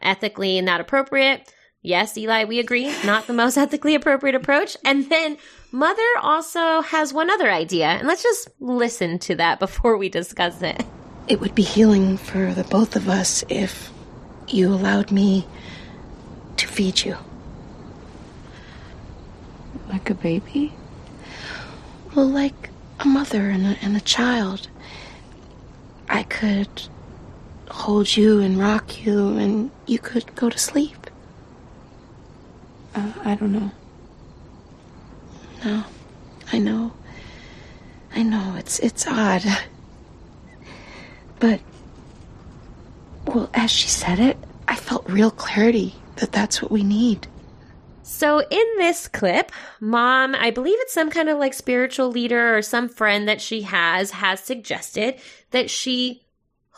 Ethically not appropriate. Yes, Eli, we agree, not the most ethically appropriate approach. And then Mother also has one other idea, and let's just listen to that before we discuss it. It would be healing for the both of us if you allowed me to feed you. Like a baby? Well, like a mother and a, and a child. I could hold you and rock you, and you could go to sleep. Uh, I don't know. No, I know. I know it's it's odd, but well, as she said it, I felt real clarity that that's what we need. So in this clip, mom, I believe it's some kind of like spiritual leader or some friend that she has, has suggested that she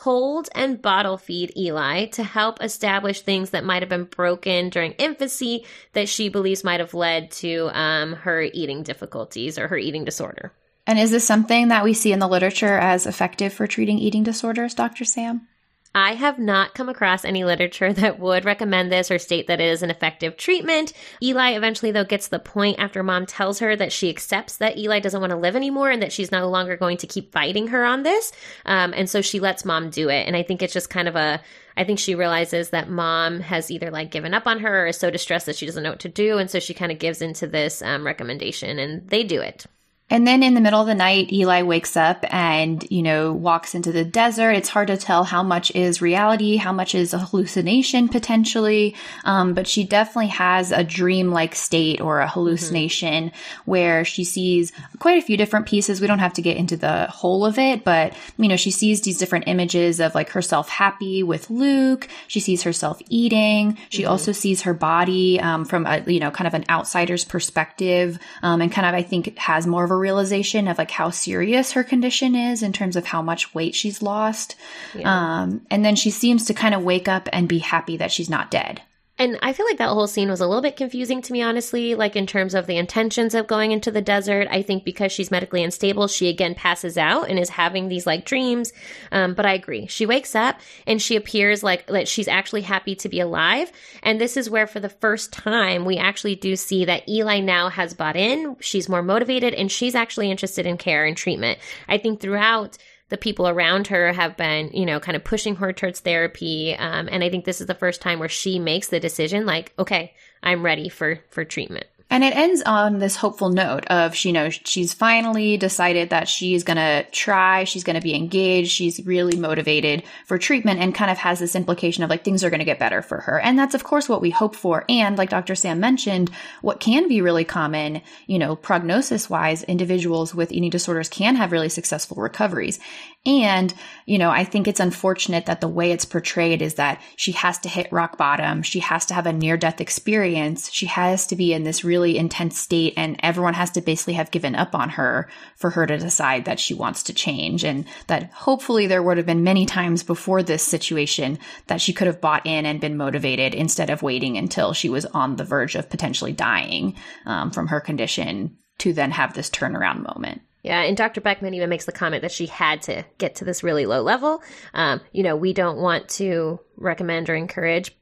hold and bottle feed Eli to help establish things that might have been broken during infancy that she believes might have led to um, her eating difficulties or her eating disorder. And is this something that we see in the literature as effective for treating eating disorders, Dr. Sam? I have not come across any literature that would recommend this or state that it is an effective treatment. Eli eventually, though, gets the point after mom tells her that she accepts that Eli doesn't want to live anymore and that she's no longer going to keep fighting her on this. Um, and so she lets mom do it. And I think it's just kind of a, I think she realizes that mom has either like given up on her or is so distressed that she doesn't know what to do. And so she kind of gives into this um, recommendation and they do it. And then in the middle of the night, Eli wakes up and, you know, walks into the desert. It's hard to tell how much is reality, how much is a hallucination potentially. Um, but she definitely has a dream like state or a hallucination mm-hmm. where she sees quite a few different pieces. We don't have to get into the whole of it, but, you know, she sees these different images of like herself happy with Luke. She sees herself eating. She mm-hmm. also sees her body, um, from a, you know, kind of an outsider's perspective. Um, and kind of, I think has more of a realization of like how serious her condition is in terms of how much weight she's lost. Yeah. Um, and then she seems to kind of wake up and be happy that she's not dead. And I feel like that whole scene was a little bit confusing to me, honestly, like in terms of the intentions of going into the desert. I think because she's medically unstable, she again passes out and is having these like dreams. Um, but I agree. She wakes up and she appears like that she's actually happy to be alive. And this is where, for the first time, we actually do see that Eli now has bought in. She's more motivated and she's actually interested in care and treatment. I think throughout the people around her have been, you know, kind of pushing her towards therapy. Um, and I think this is the first time where she makes the decision, like, okay, I'm ready for for treatment. And it ends on this hopeful note of she you knows she's finally decided that she's going to try, she's going to be engaged, she's really motivated for treatment and kind of has this implication of like things are going to get better for her. And that's of course what we hope for. And like Dr. Sam mentioned, what can be really common, you know, prognosis wise, individuals with eating disorders can have really successful recoveries. And, you know, I think it's unfortunate that the way it's portrayed is that she has to hit rock bottom. She has to have a near death experience. She has to be in this really intense state and everyone has to basically have given up on her for her to decide that she wants to change. And that hopefully there would have been many times before this situation that she could have bought in and been motivated instead of waiting until she was on the verge of potentially dying um, from her condition to then have this turnaround moment. Yeah, and Dr. Beckham even makes the comment that she had to get to this really low level. Um, you know, we don't want to recommend or encourage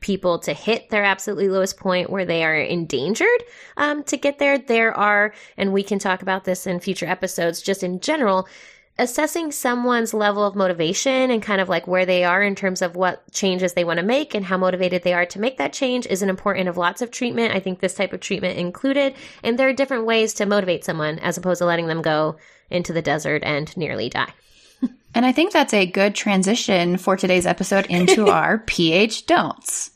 people to hit their absolutely lowest point where they are endangered um, to get there. There are, and we can talk about this in future episodes, just in general, assessing someone's level of motivation and kind of like where they are in terms of what changes they want to make and how motivated they are to make that change is an important of lots of treatment. I think this type of treatment included. And there are different ways to motivate someone as opposed to letting them go into the desert and nearly die. And I think that's a good transition for today's episode into our PH don'ts.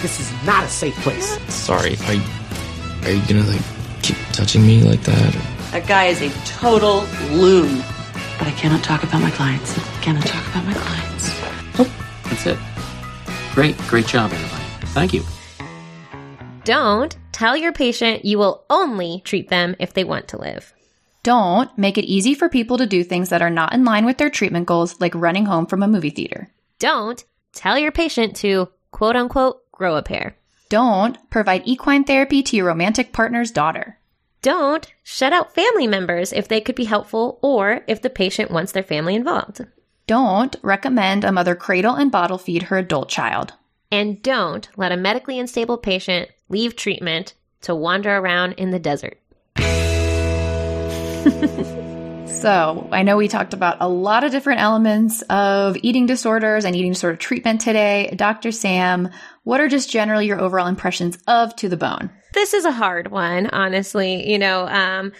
This is not a safe place. Sorry, are you, are you gonna like keep touching me like that? Or? That guy is a total loon. But I cannot talk about my clients. I cannot talk about my clients. Oh, that's it. Great, great job, everybody. Thank you. Don't tell your patient you will only treat them if they want to live. Don't make it easy for people to do things that are not in line with their treatment goals, like running home from a movie theater. Don't tell your patient to quote unquote grow a pair. Don't provide equine therapy to your romantic partner's daughter. Don't shut out family members if they could be helpful or if the patient wants their family involved. Don't recommend a mother cradle and bottle feed her adult child. And don't let a medically unstable patient leave treatment to wander around in the desert. So, I know we talked about a lot of different elements of eating disorders and eating disorder treatment today. Dr. Sam, what are just generally your overall impressions of To the Bone? This is a hard one, honestly. You know, um,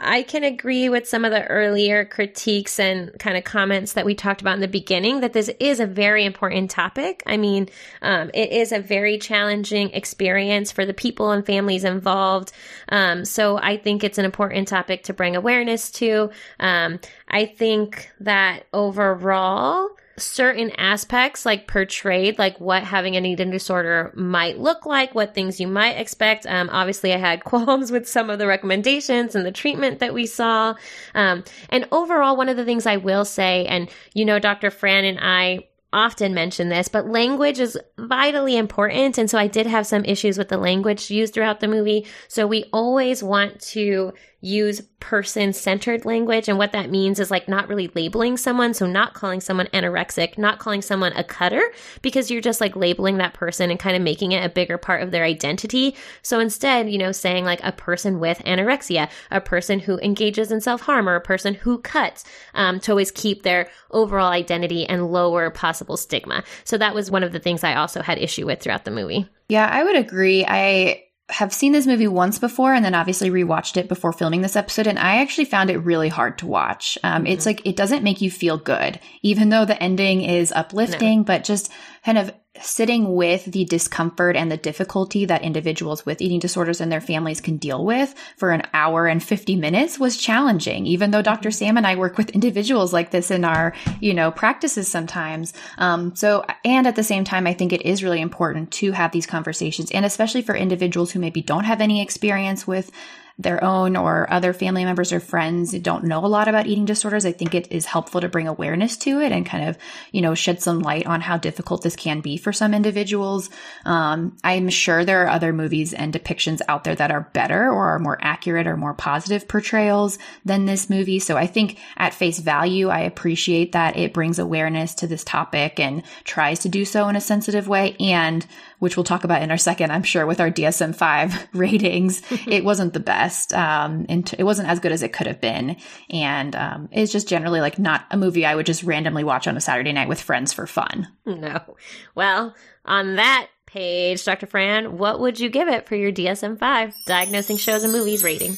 I can agree with some of the earlier critiques and kind of comments that we talked about in the beginning that this is a very important topic. I mean, um, it is a very challenging experience for the people and families involved. Um, so I think it's an important topic to bring awareness to. Um, I think that overall, certain aspects like portrayed like what having an eating disorder might look like what things you might expect um, obviously i had qualms with some of the recommendations and the treatment that we saw um, and overall one of the things i will say and you know dr fran and i often mention this, but language is vitally important. And so I did have some issues with the language used throughout the movie. So we always want to use person centered language. And what that means is like not really labeling someone. So not calling someone anorexic, not calling someone a cutter, because you're just like labeling that person and kind of making it a bigger part of their identity. So instead, you know, saying like a person with anorexia, a person who engages in self harm, or a person who cuts, um, to always keep their overall identity and lower possible stigma. So that was one of the things I also had issue with throughout the movie. Yeah, I would agree. I have seen this movie once before and then obviously rewatched it before filming this episode and I actually found it really hard to watch. Um, mm-hmm. It's like, it doesn't make you feel good, even though the ending is uplifting, no. but just kind of sitting with the discomfort and the difficulty that individuals with eating disorders and their families can deal with for an hour and 50 minutes was challenging. Even though dr sam and i work with individuals like this in our you know practices sometimes. Um, so and at the same time i think it is really important to have these conversations and especially for individuals who maybe don't have any experience with their own or other family members or friends don't know a lot about eating disorders, I think it is helpful to bring awareness to it and kind of, you know, shed some light on how difficult this can be for some individuals. Um, I'm sure there are other movies and depictions out there that are better or are more accurate or more positive portrayals than this movie. So I think at face value, I appreciate that it brings awareness to this topic and tries to do so in a sensitive way. And which we'll talk about in our second, I'm sure, with our DSM 5 ratings, it wasn't the best. Um, and it wasn't as good as it could have been. And um, it's just generally like not a movie I would just randomly watch on a Saturday night with friends for fun. No. Well, on that page, Dr. Fran, what would you give it for your DSM 5 diagnosing shows and movies rating?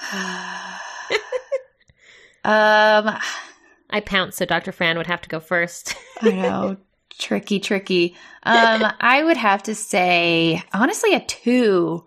um, I pounced, so Dr. Fran would have to go first. I know. Tricky, tricky. Um, I would have to say, honestly, a two.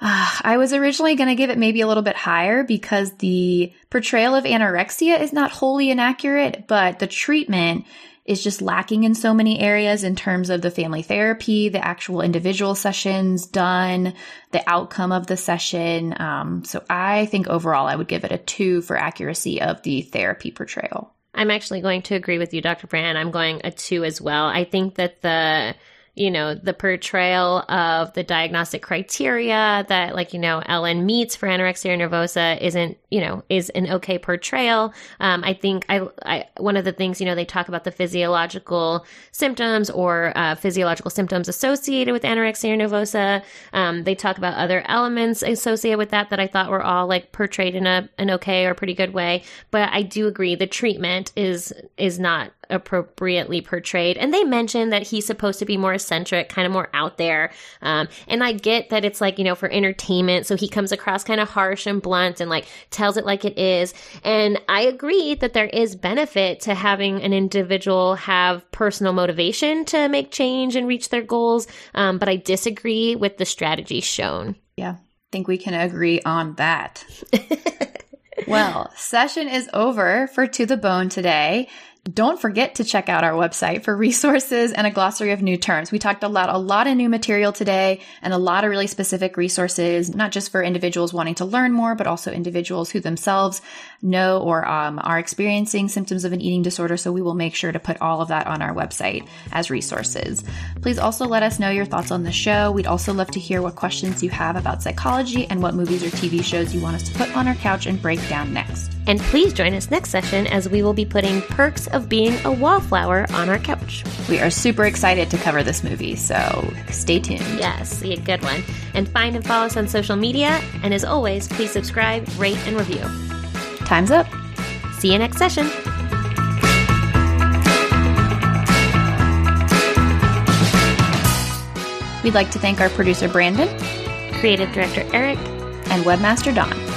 Uh, I was originally going to give it maybe a little bit higher because the portrayal of anorexia is not wholly inaccurate, but the treatment is just lacking in so many areas in terms of the family therapy, the actual individual sessions done, the outcome of the session. Um, so I think overall I would give it a two for accuracy of the therapy portrayal. I'm actually going to agree with you, Dr. Fran. I'm going a two as well. I think that the you know, the portrayal of the diagnostic criteria that, like, you know, Ellen meets for anorexia nervosa isn't, you know, is an okay portrayal. Um, I think I, I, one of the things, you know, they talk about the physiological symptoms or uh, physiological symptoms associated with anorexia nervosa. Um, they talk about other elements associated with that that I thought were all like portrayed in a an okay or pretty good way. But I do agree the treatment is is not appropriately portrayed. And they mentioned that he's supposed to be more eccentric, kind of more out there. Um, and I get that it's like, you know, for entertainment. So he comes across kind of harsh and blunt and like tells it like it is. And I agree that there is benefit to having an individual have personal motivation to make change and reach their goals. Um, but I disagree with the strategy shown. Yeah. I think we can agree on that. well, session is over for To the Bone today. Don't forget to check out our website for resources and a glossary of new terms. We talked a lot, a lot of new material today and a lot of really specific resources, not just for individuals wanting to learn more, but also individuals who themselves know or um, are experiencing symptoms of an eating disorder. So we will make sure to put all of that on our website as resources. Please also let us know your thoughts on the show. We'd also love to hear what questions you have about psychology and what movies or TV shows you want us to put on our couch and break down next. And please join us next session as we will be putting perks of being a wallflower on our couch. We are super excited to cover this movie, so stay tuned. Yes, be a good one. And find and follow us on social media. And as always, please subscribe, rate, and review. Time's up. See you next session. We'd like to thank our producer Brandon, creative director Eric, and webmaster Don.